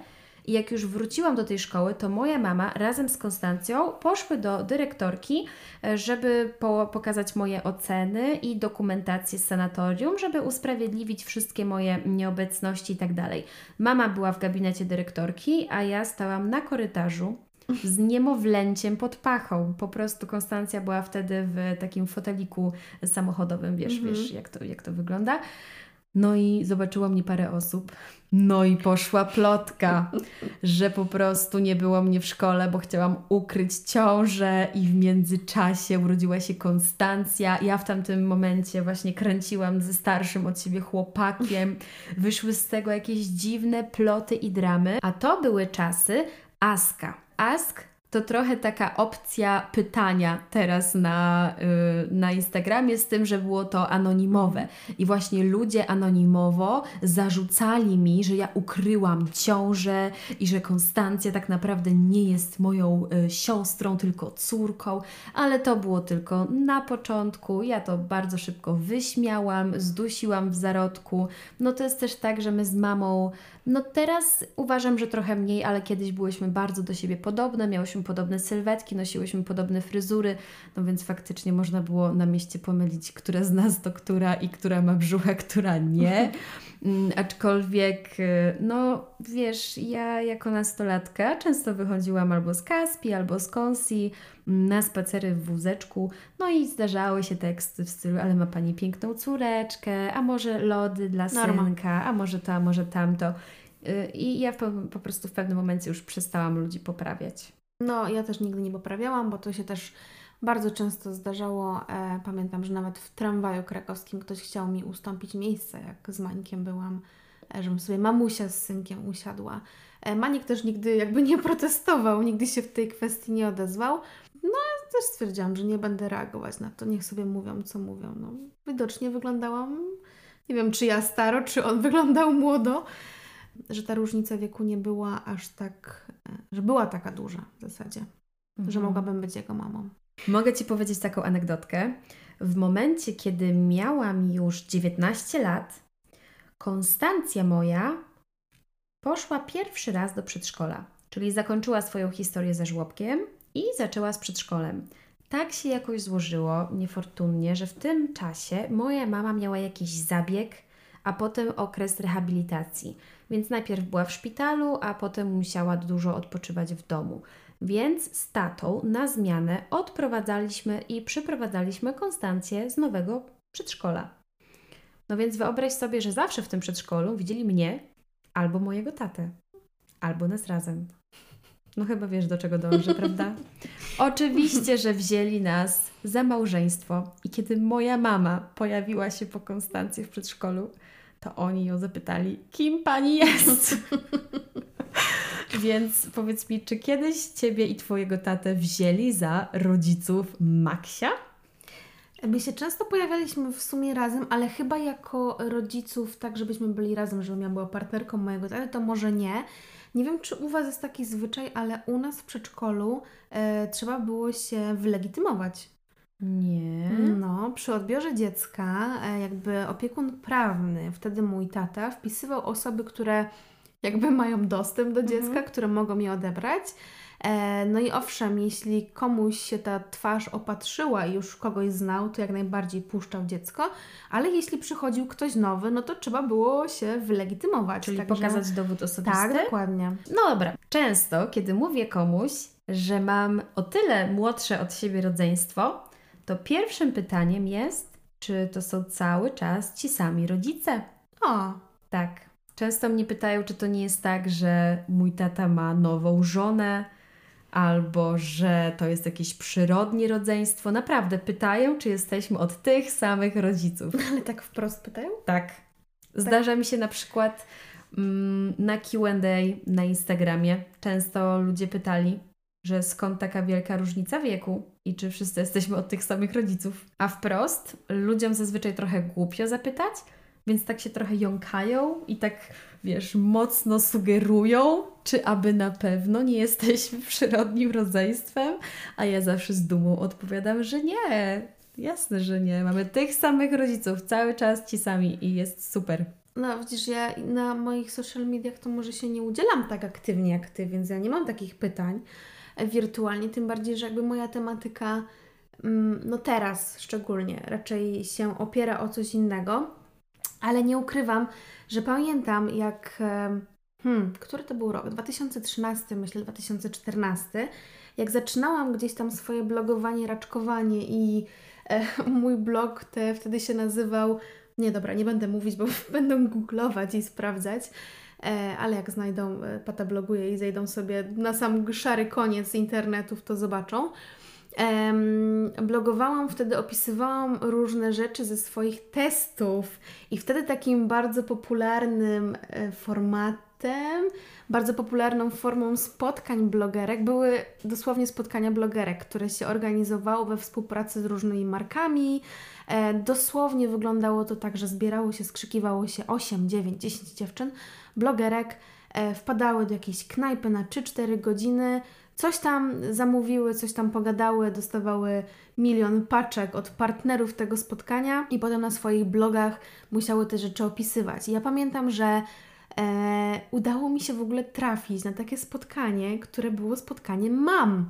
I jak już wróciłam do tej szkoły, to moja mama razem z Konstancją poszły do dyrektorki, e, żeby po, pokazać moje oceny i dokumentację z sanatorium, żeby usprawiedliwić wszystkie moje nieobecności i tak dalej. Mama była w gabinecie dyrektorki, a ja stałam na korytarzu z niemowlęciem pod pachą. Po prostu Konstancja była wtedy w takim foteliku samochodowym, wiesz, Mhm. wiesz jak to, jak to wygląda. No i zobaczyło mnie parę osób. No i poszła plotka, że po prostu nie było mnie w szkole, bo chciałam ukryć ciążę i w międzyczasie urodziła się Konstancja. Ja w tamtym momencie właśnie kręciłam ze starszym od siebie chłopakiem. Wyszły z tego jakieś dziwne ploty i dramy. A to były czasy Aska. Ask to trochę taka opcja pytania teraz na, yy, na Instagramie, z tym, że było to anonimowe. I właśnie ludzie anonimowo zarzucali mi, że ja ukryłam ciążę i że Konstancja tak naprawdę nie jest moją y, siostrą, tylko córką, ale to było tylko na początku. Ja to bardzo szybko wyśmiałam, zdusiłam w zarodku. No to jest też tak, że my z mamą no teraz uważam, że trochę mniej, ale kiedyś byłyśmy bardzo do siebie podobne, miałyśmy podobne sylwetki, nosiłyśmy podobne fryzury, no więc faktycznie można było na mieście pomylić, która z nas to która i która ma brzucha, która nie. Mm, aczkolwiek, y, no wiesz, ja jako nastolatka często wychodziłam albo z Kaspi, albo z Konsi mm, na spacery w wózeczku, no i zdarzały się teksty w stylu, ale ma Pani piękną córeczkę, a może lody dla Norma. synka, a może to, a może tamto. Y, I ja po, po prostu w pewnym momencie już przestałam ludzi poprawiać. No, ja też nigdy nie poprawiałam, bo to się też bardzo często zdarzało, e, pamiętam, że nawet w tramwaju krakowskim ktoś chciał mi ustąpić miejsce, jak z Mańkiem byłam, e, żebym sobie mamusia z synkiem usiadła. E, też nigdy jakby nie protestował, nigdy się w tej kwestii nie odezwał. No, też stwierdziłam, że nie będę reagować na to, niech sobie mówią, co mówią. No, widocznie wyglądałam, nie wiem, czy ja staro, czy on wyglądał młodo, że ta różnica wieku nie była aż tak, że była taka duża w zasadzie, mhm. że mogłabym być jego mamą. Mogę Ci powiedzieć taką anegdotkę. W momencie, kiedy miałam już 19 lat, Konstancja moja poszła pierwszy raz do przedszkola, czyli zakończyła swoją historię ze żłobkiem i zaczęła z przedszkolem. Tak się jakoś złożyło, niefortunnie, że w tym czasie moja mama miała jakiś zabieg, a potem okres rehabilitacji. Więc najpierw była w szpitalu, a potem musiała dużo odpoczywać w domu. Więc z tatą na zmianę odprowadzaliśmy i przyprowadzaliśmy Konstancję z nowego przedszkola. No więc wyobraź sobie, że zawsze w tym przedszkolu widzieli mnie albo mojego tatę, albo nas razem. No chyba wiesz, do czego dążę, prawda? Oczywiście, że wzięli nas za małżeństwo i kiedy moja mama pojawiła się po Konstancję w przedszkolu, to oni ją zapytali, kim pani jest? Więc powiedz mi, czy kiedyś Ciebie i Twojego tatę wzięli za rodziców Maksia? My się często pojawialiśmy w sumie razem, ale chyba jako rodziców, tak żebyśmy byli razem, żebym ja była partnerką mojego taty, to może nie. Nie wiem, czy u Was jest taki zwyczaj, ale u nas w przedszkolu e, trzeba było się wylegitymować. Nie. No, przy odbiorze dziecka, e, jakby opiekun prawny, wtedy mój tata, wpisywał osoby, które jakby mają dostęp do dziecka, mhm. które mogą je odebrać. E, no i owszem, jeśli komuś się ta twarz opatrzyła i już kogoś znał, to jak najbardziej puszczał dziecko, ale jeśli przychodził ktoś nowy, no to trzeba było się wylegitymować. Czyli Także... pokazać dowód osobisty? Tak, dokładnie. No dobra. Często, kiedy mówię komuś, że mam o tyle młodsze od siebie rodzeństwo, to pierwszym pytaniem jest, czy to są cały czas ci sami rodzice? O, tak. Często mnie pytają, czy to nie jest tak, że mój tata ma nową żonę, albo że to jest jakieś przyrodnie rodzeństwo. Naprawdę pytają, czy jesteśmy od tych samych rodziców. Ale tak wprost pytają? Tak. Zdarza tak. mi się na przykład mm, na QA na Instagramie często ludzie pytali, że skąd taka wielka różnica wieku i czy wszyscy jesteśmy od tych samych rodziców. A wprost ludziom zazwyczaj trochę głupio zapytać, więc tak się trochę jąkają i tak, wiesz, mocno sugerują, czy aby na pewno nie jesteśmy przyrodnim rodzeństwem, a ja zawsze z dumą odpowiadam, że nie. Jasne, że nie. Mamy tych samych rodziców, cały czas ci sami i jest super. No widzisz, ja na moich social mediach to może się nie udzielam tak aktywnie jak Ty, więc ja nie mam takich pytań wirtualnie, tym bardziej, że jakby moja tematyka, mm, no teraz szczególnie, raczej się opiera o coś innego ale nie ukrywam, że pamiętam jak. Hmm, który to był rok? 2013, myślę, 2014. Jak zaczynałam gdzieś tam swoje blogowanie, raczkowanie i e, mój blog te, wtedy się nazywał. Nie, dobra, nie będę mówić, bo będą googlować i sprawdzać. E, ale jak znajdą, e, Pata bloguje i zejdą sobie na sam szary koniec internetów, to zobaczą blogowałam, wtedy opisywałam różne rzeczy ze swoich testów i wtedy takim bardzo popularnym e, formatem bardzo popularną formą spotkań blogerek były dosłownie spotkania blogerek, które się organizowało we współpracy z różnymi markami. Dosłownie wyglądało to tak, że zbierało się, skrzykiwało się 8, 9, 10 dziewczyn, blogerek, e, wpadały do jakiejś knajpy na 3-4 godziny, coś tam zamówiły, coś tam pogadały, dostawały milion paczek od partnerów tego spotkania i potem na swoich blogach musiały te rzeczy opisywać. Ja pamiętam, że e, udało mi się w ogóle trafić na takie spotkanie, które było spotkaniem mam.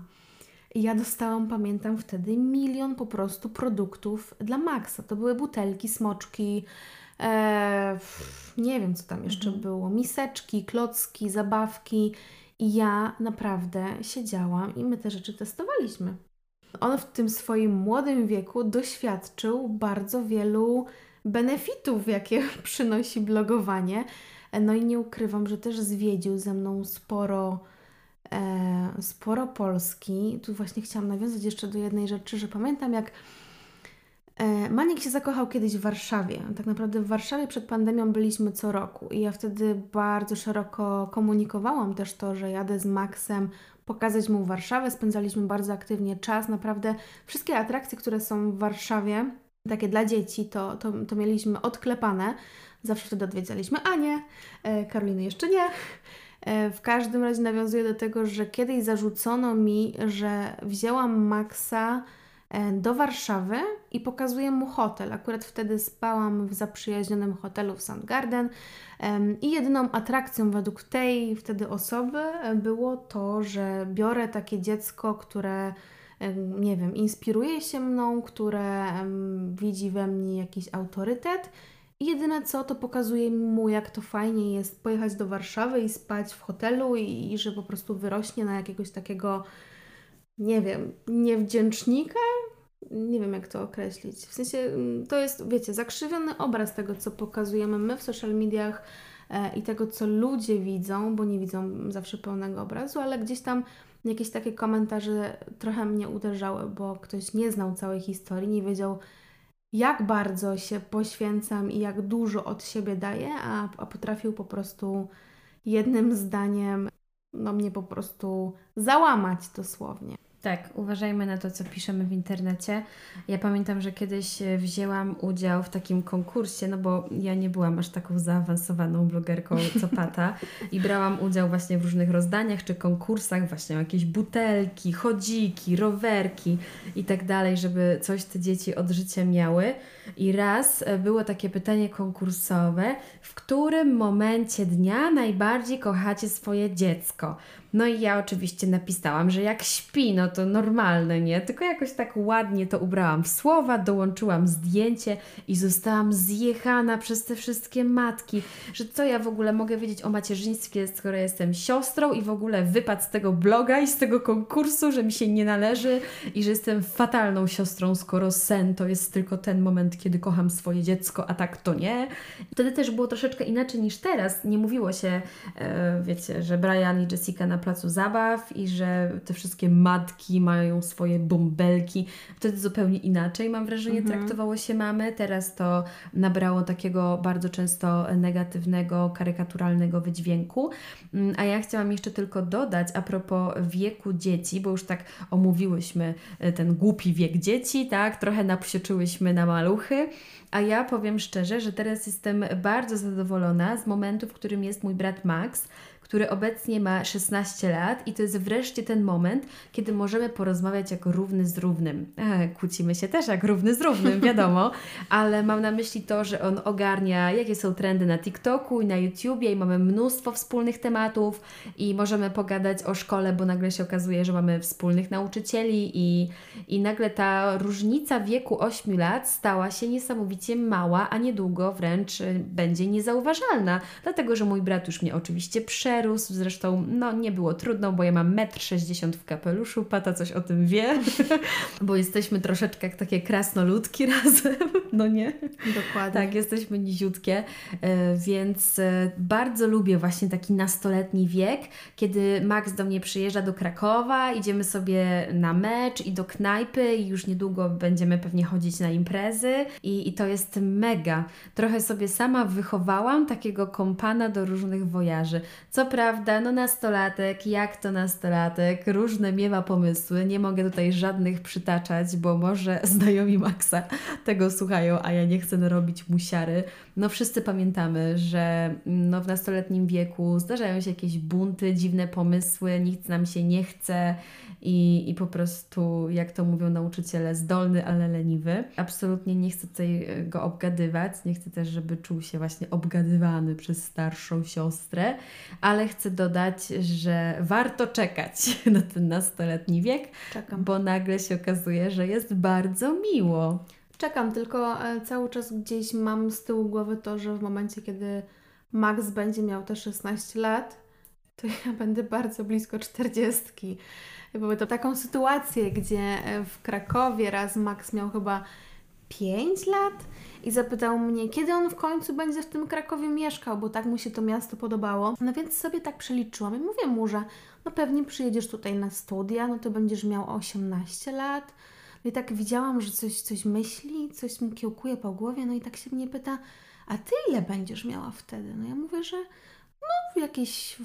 I ja dostałam, pamiętam wtedy, milion po prostu produktów dla Maxa. To były butelki, smoczki, e, nie wiem co tam jeszcze mhm. było, miseczki, klocki, zabawki. I ja naprawdę siedziałam i my te rzeczy testowaliśmy. On w tym swoim młodym wieku doświadczył bardzo wielu benefitów, jakie przynosi blogowanie. No i nie ukrywam, że też zwiedził ze mną sporo, e, sporo Polski. Tu właśnie chciałam nawiązać jeszcze do jednej rzeczy, że pamiętam jak e, Maniek się zakochał kiedyś w Warszawie. Tak naprawdę w Warszawie przed pandemią byliśmy co roku i ja wtedy bardzo szeroko komunikowałam też to, że jadę z Maxem pokazać mu Warszawę. Spędzaliśmy bardzo aktywnie czas. Naprawdę wszystkie atrakcje, które są w Warszawie, takie dla dzieci, to, to, to mieliśmy odklepane. Zawsze wtedy odwiedzaliśmy Anię, e, Karoliny jeszcze nie. E, w każdym razie nawiązuję do tego, że kiedyś zarzucono mi, że wzięłam Maxa e, do Warszawy i pokazuję mu hotel. Akurat wtedy spałam w zaprzyjaźnionym hotelu w Sandgarden i jedyną atrakcją według tej wtedy osoby było to, że biorę takie dziecko, które nie wiem, inspiruje się mną, które widzi we mnie jakiś autorytet i jedyne co, to pokazuje mu, jak to fajnie jest pojechać do Warszawy i spać w hotelu i, i że po prostu wyrośnie na jakiegoś takiego, nie wiem, niewdzięcznika? Nie wiem, jak to określić. W sensie, mm, to jest, wiecie, zakrzywiony obraz tego, co pokazujemy my w social mediach e, i tego, co ludzie widzą, bo nie widzą zawsze pełnego obrazu, ale gdzieś tam jakieś takie komentarze trochę mnie uderzały, bo ktoś nie znał całej historii, nie wiedział, jak bardzo się poświęcam i jak dużo od siebie daję, a, a potrafił po prostu jednym zdaniem no, mnie po prostu załamać dosłownie. Tak, uważajmy na to, co piszemy w internecie. Ja pamiętam, że kiedyś e, wzięłam udział w takim konkursie, no bo ja nie byłam aż taką zaawansowaną blogerką co Pata i brałam udział właśnie w różnych rozdaniach czy konkursach, właśnie jakieś butelki, chodziki, rowerki i tak dalej, żeby coś te dzieci od życia miały. I raz e, było takie pytanie konkursowe, w którym momencie dnia najbardziej kochacie swoje dziecko? No i ja oczywiście napisałam, że jak śpi, no to normalne, nie? Tylko jakoś tak ładnie to ubrałam w słowa, dołączyłam zdjęcie i zostałam zjechana przez te wszystkie matki, że co ja w ogóle mogę wiedzieć o macierzyństwie, skoro jestem siostrą i w ogóle wypad z tego bloga i z tego konkursu, że mi się nie należy i że jestem fatalną siostrą, skoro sen to jest tylko ten moment, kiedy kocham swoje dziecko, a tak to nie. Wtedy też było troszeczkę inaczej niż teraz. Nie mówiło się, e, wiecie, że Brian i Jessica na placu zabaw i że te wszystkie matki mają swoje bąbelki. Wtedy zupełnie inaczej, mam wrażenie, mhm. traktowało się mamy. Teraz to nabrało takiego bardzo często negatywnego, karykaturalnego wydźwięku. Mm, a ja chciałam jeszcze tylko dodać a propos wieku dzieci, bo już tak omówiłyśmy e, ten głupi wiek dzieci, tak? Trochę napsioczyłyśmy na maluchy. A ja powiem szczerze, że teraz jestem bardzo zadowolona z momentu, w którym jest mój brat Max, który obecnie ma 16 lat i to jest wreszcie ten moment, kiedy możemy porozmawiać jak równy z równym. E, kłócimy się też jak równy z równym, wiadomo, ale mam na myśli to, że on ogarnia, jakie są trendy na TikToku i na YouTubie i mamy mnóstwo wspólnych tematów i możemy pogadać o szkole, bo nagle się okazuje, że mamy wspólnych nauczycieli i, i nagle ta różnica wieku 8 lat stała się niesamowicie mała, a niedługo wręcz będzie niezauważalna, dlatego że mój brat już mnie oczywiście prze Zresztą no, nie było trudno, bo ja mam 1,60 m w kapeluszu. Pata coś o tym wie, bo jesteśmy troszeczkę jak takie krasnoludki razem, no nie? Dokładnie. Tak, jesteśmy niziutkie, e, więc e, bardzo lubię właśnie taki nastoletni wiek, kiedy Max do mnie przyjeżdża do Krakowa, idziemy sobie na mecz i do knajpy i już niedługo będziemy pewnie chodzić na imprezy i, i to jest mega. Trochę sobie sama wychowałam takiego kompana do różnych wojaży. Co prawda, no nastolatek, jak to nastolatek, różne miewa pomysły, nie mogę tutaj żadnych przytaczać, bo może znajomi Maxa tego słuchają, a ja nie chcę robić musiary. No wszyscy pamiętamy, że no, w nastoletnim wieku zdarzają się jakieś bunty, dziwne pomysły, nic nam się nie chce i, i po prostu, jak to mówią nauczyciele, zdolny, ale leniwy. Absolutnie nie chcę tutaj e, go obgadywać, nie chcę też, żeby czuł się właśnie obgadywany przez starszą siostrę, ale chcę dodać, że warto czekać na ten nastoletni wiek, Czekam. bo nagle się okazuje, że jest bardzo miło. Czekam, tylko e, cały czas gdzieś mam z tyłu głowy to, że w momencie, kiedy Max będzie miał te 16 lat, to ja będę bardzo blisko 40. Były to taką sytuację, gdzie e, w Krakowie raz Max miał chyba 5 lat i zapytał mnie, kiedy on w końcu będzie w tym Krakowie mieszkał, bo tak mu się to miasto podobało. No więc sobie tak przeliczyłam i mówię mu, że no pewnie przyjedziesz tutaj na studia, no to będziesz miał 18 lat. No i tak widziałam, że coś, coś myśli, coś mu kiełkuje po głowie, no i tak się mnie pyta, a ty ile będziesz miała wtedy? No ja mówię, że no jakieś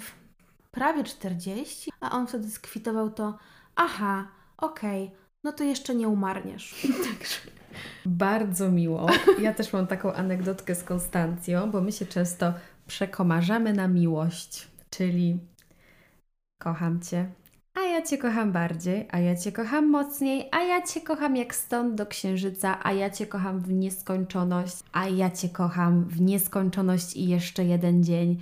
prawie 40, a on wtedy skwitował to, aha, okej, okay, no to jeszcze nie umarniesz. Także... Bardzo miło. Ja też mam taką anegdotkę z Konstancją, bo my się często przekomarzamy na miłość, czyli kocham Cię, a ja Cię kocham bardziej, a ja Cię kocham mocniej, a ja Cię kocham jak stąd do księżyca, a ja Cię kocham w nieskończoność, a ja Cię kocham w nieskończoność i jeszcze jeden dzień.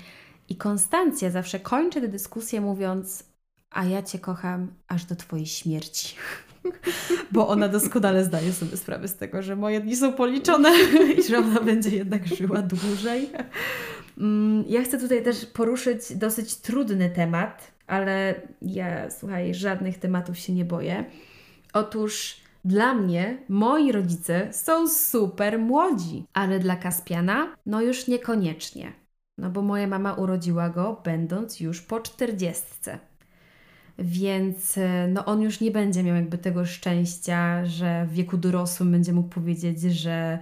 I Konstancja zawsze kończy tę dyskusję mówiąc, a ja Cię kocham aż do Twojej śmierci. Bo ona doskonale zdaje sobie sprawę z tego, że moje dni są policzone i że ona będzie jednak żyła dłużej. Mm, ja chcę tutaj też poruszyć dosyć trudny temat, ale ja, słuchaj, żadnych tematów się nie boję. Otóż dla mnie moi rodzice są super młodzi, ale dla Kaspiana no już niekoniecznie. No bo moja mama urodziła go będąc już po czterdziestce. Więc no on już nie będzie miał jakby tego szczęścia, że w wieku dorosłym będzie mógł powiedzieć, że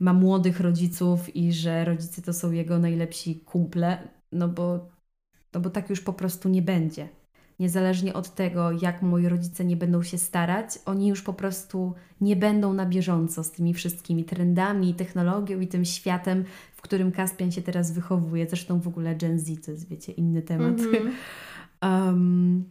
ma młodych rodziców i że rodzice to są jego najlepsi kumple, no bo no bo tak już po prostu nie będzie. Niezależnie od tego, jak moi rodzice nie będą się starać, oni już po prostu nie będą na bieżąco z tymi wszystkimi trendami, technologią i tym światem, w którym Kaspian się teraz wychowuje. Zresztą w ogóle Gen Z to jest, wiecie, inny temat. Mm -hmm. um,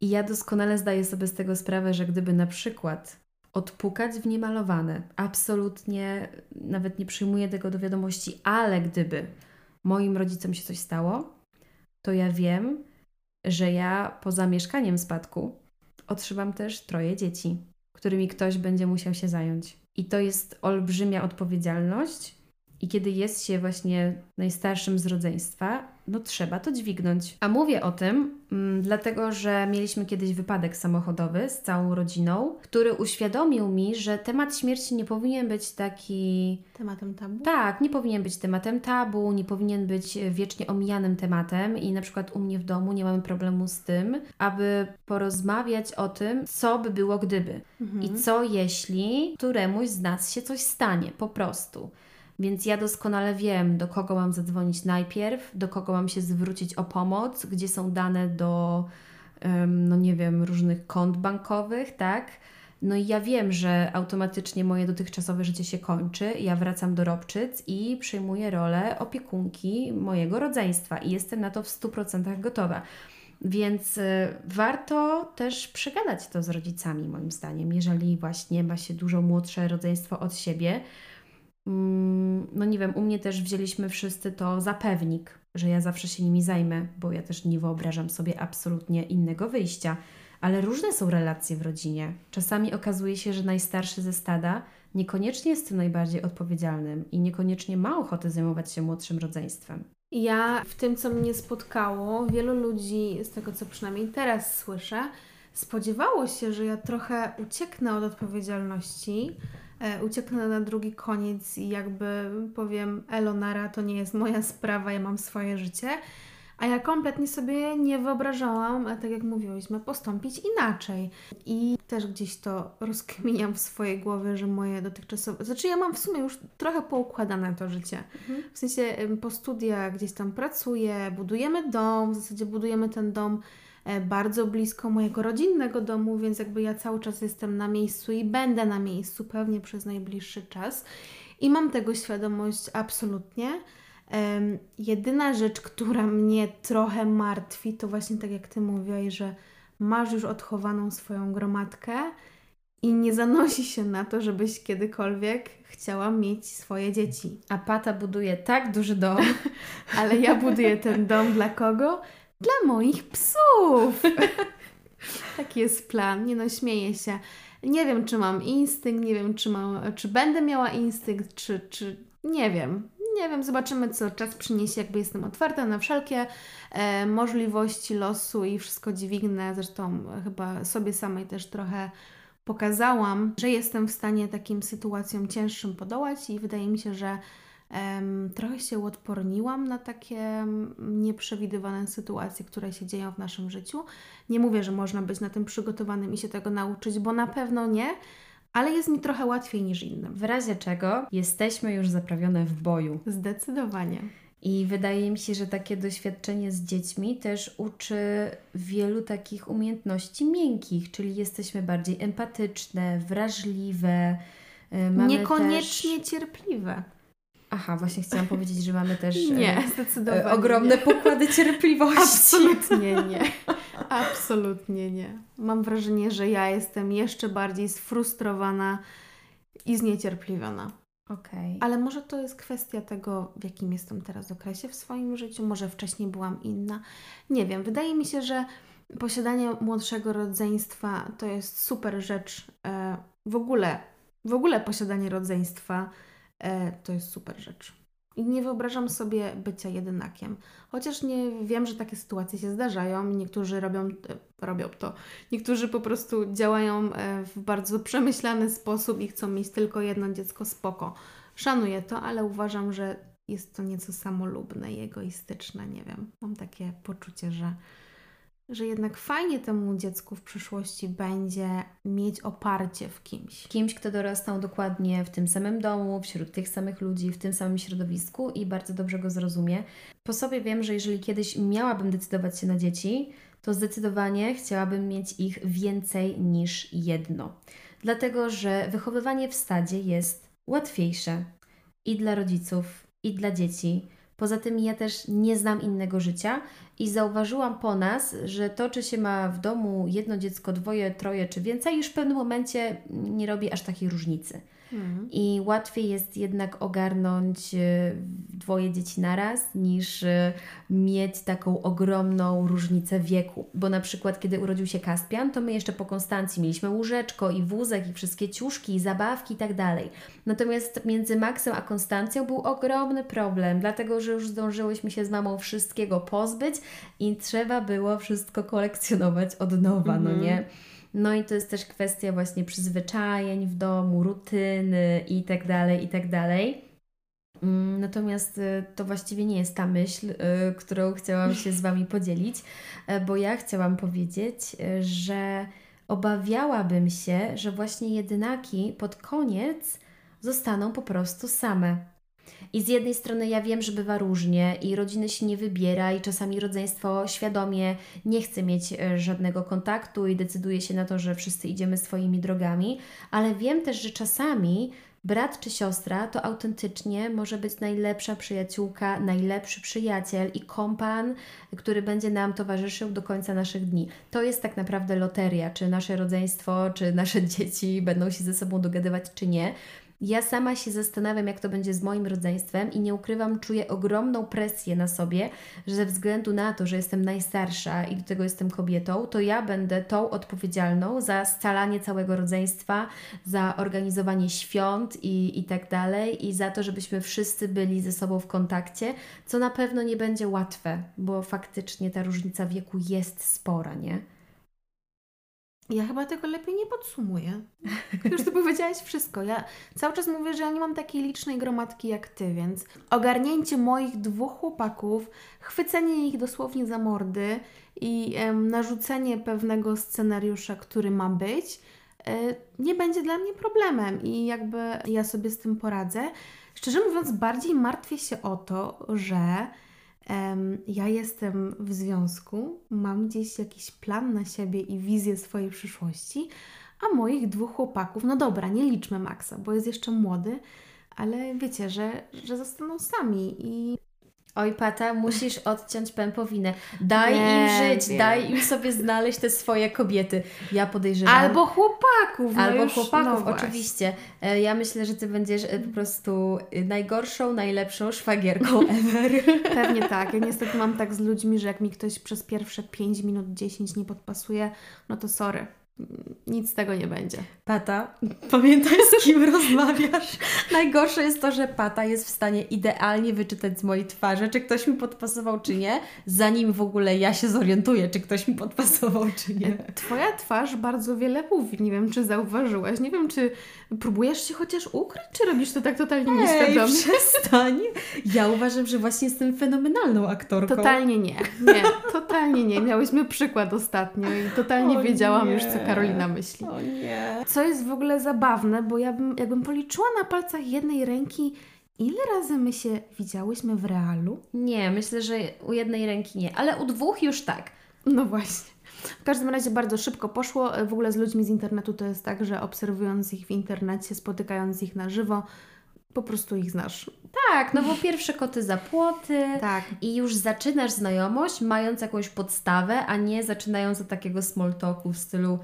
I ja doskonale zdaję sobie z tego sprawę, że gdyby na przykład odpukać w niemalowane, absolutnie nawet nie przyjmuję tego do wiadomości, ale gdyby moim rodzicom się coś stało, to ja wiem, że ja poza mieszkaniem w spadku otrzymam też troje dzieci, którymi ktoś będzie musiał się zająć. I to jest olbrzymia odpowiedzialność. I kiedy jest się właśnie najstarszym z rodzeństwa, no trzeba to dźwignąć. A mówię o tym, mm, dlatego że mieliśmy kiedyś wypadek samochodowy z całą rodziną, który uświadomił mi, że temat śmierci nie powinien być taki. Tematem tabu? Tak, nie powinien być tematem tabu, nie powinien być wiecznie omijanym tematem. I na przykład u mnie w domu nie mamy problemu z tym, aby porozmawiać o tym, co by było gdyby. Mhm. I co jeśli któremuś z nas się coś stanie, po prostu. Więc ja doskonale wiem, do kogo mam zadzwonić najpierw, do kogo mam się zwrócić o pomoc, gdzie są dane do, no nie wiem, różnych kont bankowych, tak? No i ja wiem, że automatycznie moje dotychczasowe życie się kończy, ja wracam do Robczyc i przyjmuję rolę opiekunki mojego rodzeństwa i jestem na to w 100% gotowa. Więc y, warto też przegadać to z rodzicami, moim zdaniem, jeżeli właśnie ma się dużo młodsze rodzeństwo od siebie no nie wiem, u mnie też wzięliśmy wszyscy to za pewnik, że ja zawsze się nimi zajmę, bo ja też nie wyobrażam sobie absolutnie innego wyjścia. Ale różne są relacje w rodzinie. Czasami okazuje się, że najstarszy ze stada niekoniecznie jest tym najbardziej odpowiedzialnym i niekoniecznie ma ochotę zajmować się młodszym rodzeństwem. Ja w tym, co mnie spotkało, wielu ludzi, z tego co przynajmniej teraz słyszę, spodziewało się, że ja trochę ucieknę od odpowiedzialności, ucieknę na drugi koniec i jakby powiem, Elonara, to nie jest moja sprawa, ja mam swoje życie. A ja kompletnie sobie nie wyobrażałam, tak jak mówiłyśmy, postąpić inaczej. I też gdzieś to rozkminiam w swojej głowie, że moje dotychczasowe. Znaczy, ja mam w sumie już trochę poukładane to życie. Mhm. W sensie po studiach gdzieś tam pracuję, budujemy dom, w zasadzie budujemy ten dom e, bardzo blisko mojego rodzinnego domu, więc jakby ja cały czas jestem na miejscu i będę na miejscu pewnie przez najbliższy czas. I mam tego świadomość absolutnie. Jedyna rzecz, która mnie trochę martwi, to właśnie tak jak Ty mówiłaś, że masz już odchowaną swoją gromadkę i nie zanosi się na to, żebyś kiedykolwiek chciała mieć swoje dzieci. A Pata buduje tak duży dom. Ale ja buduję ten dom dla kogo? Dla moich psów! Taki jest plan. Nie no, śmieję się. Nie wiem, czy mam instynkt, nie wiem, czy, mam, czy będę miała instynkt, czy, czy nie wiem nie wiem, zobaczymy, co czas przyniesie. Jakby jestem otwarta na wszelkie e, możliwości losu i wszystko dźwignę. Zresztą chyba sobie samej też trochę pokazałam, że jestem w stanie takim sytuacjom cięższym podołać i wydaje mi się, że trochę się uodporniłam na takie nieprzewidywane sytuacje, które się dzieją w naszym życiu. Nie mówię, że można być na tym przygotowanym i się tego nauczyć, bo na pewno nie ale jest mi trochę łatwiej niż innym. W razie czego jesteśmy już zaprawione w boju. Zdecydowanie. I wydaje mi się, że takie doświadczenie z dziećmi też uczy wielu takich umiejętności miękkich, czyli jesteśmy bardziej empatyczne, wrażliwe. Y, mamy Niekoniecznie też... cierpliwe. Aha, właśnie chciałam powiedzieć, że mamy też nie, y, zdecydowanie ogromne pokłady cierpliwości. Absolutnie nie. Absolutnie nie. Mam wrażenie, że ja jestem jeszcze bardziej sfrustrowana i zniecierpliwiona. Okay. Ale może to jest kwestia tego, w jakim jestem teraz okresie w swoim życiu, może wcześniej byłam inna. Nie wiem, wydaje mi się, że posiadanie młodszego rodzeństwa to jest super rzecz. E, w ogóle, w ogóle posiadanie rodzeństwa e, to jest super rzecz. I nie wyobrażam sobie bycia jedynakiem. Chociaż nie wiem, że takie sytuacje się zdarzają. Niektórzy robią, e, robią to. Niektórzy po prostu działają e, w bardzo przemyślany sposób i chcą mieć tylko jedno dziecko spoko. Szanuję to, ale uważam, że jest to nieco samolubne i egoistyczne. Nie wiem. Mam takie poczucie, że że jednak fajnie temu dziecku w przyszłości będzie mieć oparcie w kimś. Kimś, kto dorastał dokładnie w tym samym domu, wśród tych samych ludzi, w tym samym środowisku i bardzo dobrze go zrozumie. Po sobie wiem, że jeżeli kiedyś miałabym decydować się na dzieci, to zdecydowanie chciałabym mieć ich więcej niż jedno. Dlatego, że wychowywanie w stadzie jest łatwiejsze i dla rodziców, i dla dzieci Poza tym ja też nie znam innego życia i zauważyłam po nas, że to, czy się ma w domu jedno dziecko, dwoje, troje czy więcej, już w pewnym momencie nie robi aż takiej różnicy. Mhm. I łatwiej jest jednak ogarnąć e, dwoje dzieci naraz, niż e, mieć taką ogromną różnicę wieku. Bo na przykład, kiedy urodził się Kaspian, to my jeszcze po Konstancji mieliśmy łóżeczko i wózek, i wszystkie ciuszki, i zabawki i tak dalej. Natomiast między Maxem a Konstancją był ogromny problem, dlatego że już zdążyłyśmy się z mamą wszystkiego pozbyć i trzeba było wszystko kolekcjonować od nowa, mhm. no nie? No i to jest też kwestia właśnie przyzwyczajeń w domu, rutyny i tak dalej, i tak. Mm, natomiast y, to właściwie nie jest ta myśl, y, którą chciałam się z Wami podzielić, y, bo ja chciałam powiedzieć, że obawiałabym się, że właśnie jedynaki pod koniec zostaną po prostu same. I z jednej strony ja wiem, że bywa różnie i rodziny się nie wybiera i czasami rodzeństwo świadomie nie chce mieć e, żadnego kontaktu i decyduje się na to, że wszyscy idziemy swoimi drogami, ale wiem też, że czasami brat czy siostra to autentycznie może być najlepsza przyjaciółka, najlepszy przyjaciel i kompan, który będzie nam towarzyszył do końca naszych dni. To jest tak naprawdę loteria, czy nasze rodzeństwo, czy nasze dzieci będą się ze sobą dogadywać, czy nie. Ja sama się zastanawiam, jak to będzie z moim rodzeństwem i nie ukrywam, czuję ogromną presję na sobie, że ze względu na to, że jestem najstarsza i do tego jestem kobietą, to ja będę tą odpowiedzialną za scalanie całego rodzeństwa, za organizowanie świąt i, i tak dalej, i za to, żebyśmy wszyscy byli ze sobą w kontakcie, co na pewno nie będzie łatwe, bo faktycznie ta różnica wieku jest spora, nie? Ja chyba tego lepiej nie podsumuję. Już ty powiedziałaś wszystko. Ja cały czas mówię, że ja nie mam takiej licznej gromadki jak ty, więc ogarnięcie moich dwóch chłopaków, chwycenie ich dosłownie za mordy i em, narzucenie pewnego scenariusza, który ma być, e, nie będzie dla mnie problemem i jakby ja sobie z tym poradzę. Szczerze mówiąc, bardziej martwię się o to, że ja jestem w związku, mam gdzieś jakiś plan na siebie i wizję swojej przyszłości, a moich dwóch chłopaków, no dobra, nie liczmy Maxa, bo jest jeszcze młody, ale wiecie, że, że zostaną sami i Oj, Pata, musisz odciąć pępowinę. Daj Nie im żyć, wiem. daj im sobie znaleźć te swoje kobiety. Ja podejrzewam. albo chłopaków, no Albo już, chłopaków, no oczywiście. E, Ja myślę, że ty będziesz e, po prostu e, najgorszą, najlepszą szwagierką ever. Pewnie tak. Ja niestety mam tak z ludźmi, że jak mi ktoś przez pierwsze 5 minut, 10 nie podpasuje, no to sorry. Nic z tego nie będzie. Pata, pamiętaj z kim rozmawiasz. Najgorsze jest to, że Pata jest w stanie idealnie wyczytać z mojej twarzy, czy ktoś mi podpasował, czy nie, zanim w ogóle ja się zorientuję, czy ktoś mi podpasował, czy nie. Twoja twarz bardzo wiele mówi. Nie wiem, czy zauważyłaś. Nie wiem, czy próbujesz się chociaż ukryć, czy robisz to tak totalnie Ej, nieświadomie. przestań. Ja uważam, że właśnie jestem fenomenalną aktorką. Totalnie nie. Nie, totalnie nie. Miałyśmy przykład ostatnio i totalnie O wiedziałam nie. już, co Karolina myśli. O nie. Co jest w ogóle zabawne, bo ja bym, jakbym policzyła na palcach jednej ręki, ile razy my się widziałyśmy w realu? Nie, myślę, że u jednej ręki nie, ale u dwóch już tak. No właśnie. W każdym razie bardzo szybko poszło. W ogóle z ludźmi z internetu to jest tak, że obserwując ich w internecie, spotykając ich na żywo, po prostu ich znasz. Tak, no bo pierwsze koty za płoty. Tak. I już zaczynasz znajomość, mając jakąś podstawę, a nie zaczynając od takiego small talku w stylu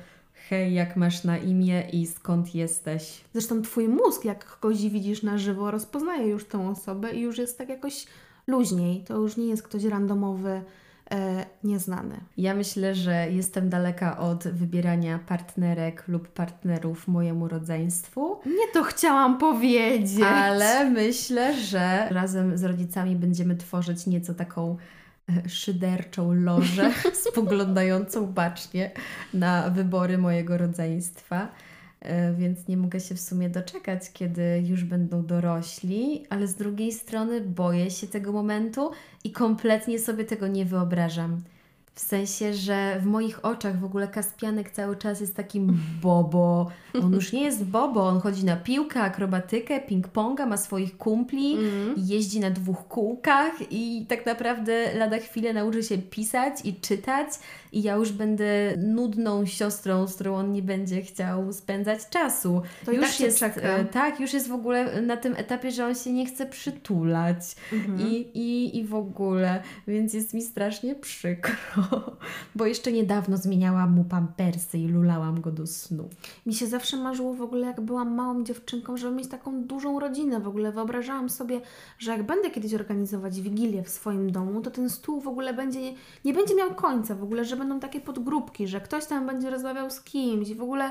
hej, jak masz na imię i skąd jesteś. Zresztą twój mózg, jak kogoś widzisz na żywo, rozpoznaje już tą osobę i już jest tak jakoś luźniej. To już nie jest ktoś randomowy, e, nieznany. Ja myślę, że jestem daleka od wybierania partnerek lub partnerów mojemu rodzeństwu, Nie to chciałam powiedzieć. ale myślę, że razem z rodzicami będziemy tworzyć nieco taką e, szyderczą lożę spoglądającą bacznie na wybory mojego rodzeństwa. E, Więc nie mogę się w sumie doczekać, kiedy już będą dorośli, ale z drugiej strony boję się tego momentu i kompletnie sobie tego nie wyobrażam. W sensie, że w moich oczach w ogóle Kaspianek cały czas jest takim bobo. On już nie jest bobo, on chodzi na piłkę, akrobatykę, ping-ponga, ma swoich kumpli, Mm. jeździ na dwóch kółkach i tak naprawdę lada chwilę nauczy się pisać i czytać i ja już będę nudną siostrą, z którą on nie będzie chciał spędzać czasu. To już tak jest, czeka. e, tak, już jest w ogóle na tym etapie, że on się nie chce przytulać Mhm. i, i, i w ogóle, więc jest mi strasznie przykro, bo jeszcze niedawno zmieniałam mu pampersy i lulałam go do snu. Mi się zawsze marzyło w ogóle, jak byłam małą dziewczynką, żeby mieć taką dużą rodzinę. W ogóle wyobrażałam sobie, że jak będę kiedyś organizować wigilię w swoim domu, to ten stół w ogóle będzie, nie będzie miał końca, w ogóle, że będą takie podgrupki, że ktoś tam będzie rozmawiał z kimś i w ogóle,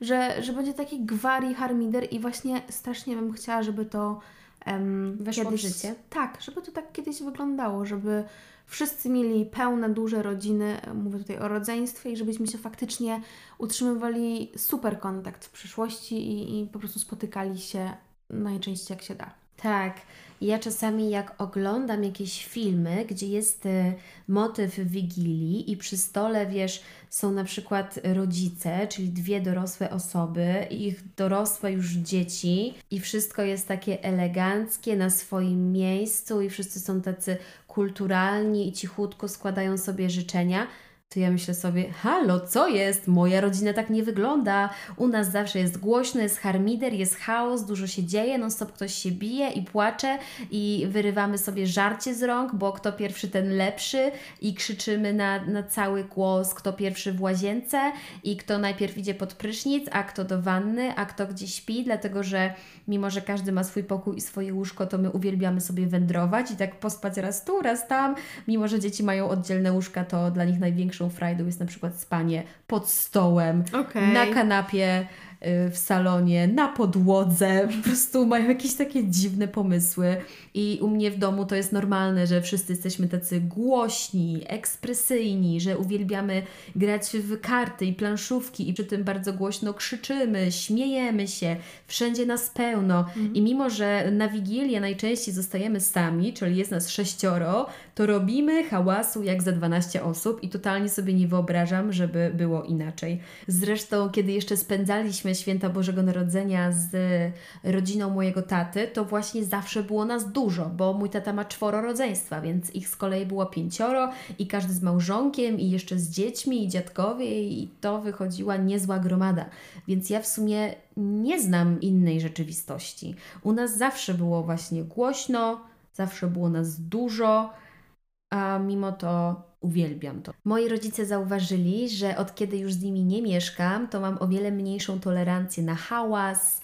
że, że będzie taki gwar i harmider i właśnie strasznie bym chciała, żeby to em, Weszło w kiedyś, życie? Tak, żeby to tak kiedyś wyglądało, żeby wszyscy mieli pełne, duże rodziny, mówię tutaj o rodzeństwie i żebyśmy się faktycznie utrzymywali super kontakt w przyszłości i, i po prostu spotykali się najczęściej jak się da. Tak. Ja czasami jak oglądam jakieś filmy, gdzie jest e, motyw wigilii i przy stole, wiesz, są na przykład rodzice, czyli dwie dorosłe osoby ich dorosłe już dzieci i wszystko jest takie eleganckie na swoim miejscu i wszyscy są tacy kulturalni i cichutko składają sobie życzenia, to ja myślę sobie, halo, co jest? Moja rodzina tak nie wygląda. U nas zawsze jest głośno, jest harmider, jest chaos, dużo się dzieje, non stop ktoś się bije i płacze i wyrywamy sobie żarcie z rąk, bo kto pierwszy, ten lepszy i krzyczymy na, na cały głos, kto pierwszy w łazience i kto najpierw idzie pod prysznic, a kto do wanny, a kto gdzieś śpi, dlatego że mimo, że każdy ma swój pokój i swoje łóżko, to my uwielbiamy sobie wędrować i tak pospać raz tu, raz tam. Mimo, że dzieci mają oddzielne łóżka, to dla nich największą frajdą jest na przykład spanie pod stołem, Okay. na kanapie y, w salonie, na podłodze. Po prostu mają jakieś takie dziwne pomysły. I u mnie w domu to jest normalne, że wszyscy jesteśmy tacy głośni, ekspresyjni, że uwielbiamy grać w karty i planszówki i przy tym bardzo głośno krzyczymy, śmiejemy się, wszędzie nas pełno. I mimo, że na Wigilię najczęściej zostajemy sami, czyli jest nas sześcioro, to robimy hałasu jak za 12 osób i totalnie sobie nie wyobrażam, żeby było inaczej. Zresztą, kiedy jeszcze spędzaliśmy święta Bożego Narodzenia z rodziną mojego taty, to właśnie zawsze było nas dużo, bo mój tata ma czworo rodzeństwa, więc ich z kolei było pięcioro i każdy z małżonkiem i jeszcze z dziećmi i dziadkowie i to wychodziła niezła gromada. Więc ja w sumie nie znam innej rzeczywistości. U nas zawsze było właśnie głośno, zawsze było nas dużo, a mimo to uwielbiam to. Moi rodzice zauważyli, że od kiedy już z nimi nie mieszkam, to mam o wiele mniejszą tolerancję na hałas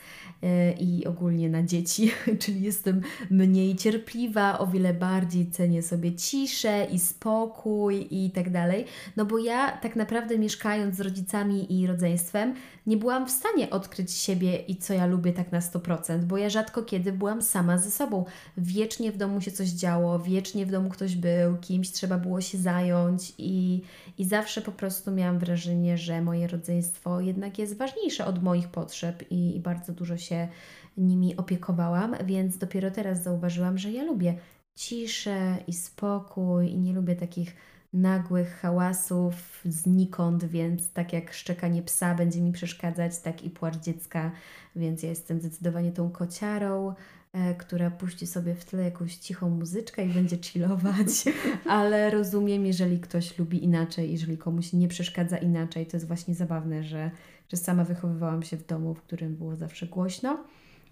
i ogólnie na dzieci, czyli jestem mniej cierpliwa, o wiele bardziej cenię sobie ciszę i spokój i tak dalej. No bo ja tak naprawdę mieszkając z rodzicami i rodzeństwem, nie byłam w stanie odkryć siebie i co ja lubię tak na 100%, bo ja rzadko kiedy byłam sama ze sobą. Wiecznie w domu się coś działo, wiecznie w domu ktoś był, kimś trzeba było się zająć i, i zawsze po prostu miałam wrażenie, że moje rodzeństwo jednak jest ważniejsze od moich potrzeb i, i bardzo dużo się nimi opiekowałam, więc dopiero teraz zauważyłam, że ja lubię ciszę i spokój i nie lubię takich nagłych hałasów znikąd, więc tak jak szczekanie psa będzie mi przeszkadzać, tak i płacz dziecka, więc ja jestem zdecydowanie tą kociarą, e, która puści sobie w tle jakąś cichą muzyczkę i będzie chillować, ale rozumiem, jeżeli ktoś lubi inaczej, jeżeli komuś nie przeszkadza inaczej, to jest właśnie zabawne, że, że sama wychowywałam się w domu, w którym było zawsze głośno,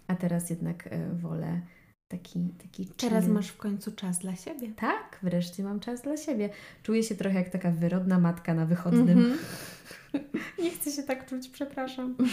a teraz jednak e, wolę taki, taki Teraz chill. masz w końcu czas dla siebie. Tak, wreszcie mam czas dla siebie. Czuję się trochę jak taka wyrodna matka na wychodnym. Mhm. Nie chcę się tak czuć, przepraszam.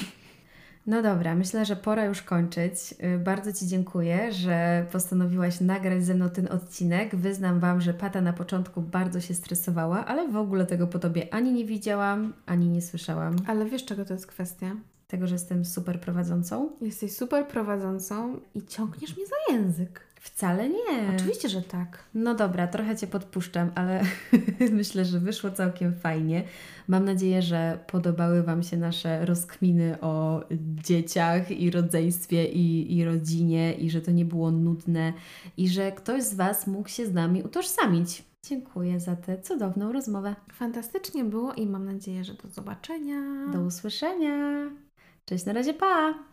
No dobra, myślę, że pora już kończyć. Y, Bardzo Ci dziękuję, że postanowiłaś nagrać ze mną ten odcinek. Wyznam Wam, że Pata na początku bardzo się stresowała, ale w ogóle tego po Tobie ani nie widziałam, ani nie słyszałam. Ale wiesz, czego to jest kwestia? Tego, że jestem super prowadzącą? Jesteś super prowadzącą i ciągniesz mnie za język. Wcale nie. Oczywiście, że tak. No dobra, trochę Cię podpuszczam, ale myślę, że wyszło całkiem fajnie. Mam nadzieję, że podobały Wam się nasze rozkminy o dzieciach i rodzeństwie i, i rodzinie i że to nie było nudne i że ktoś z Was mógł się z nami utożsamić. Dziękuję za tę cudowną rozmowę. Fantastycznie było i mam nadzieję, że do zobaczenia. Do usłyszenia. Cześć, na razie, pa!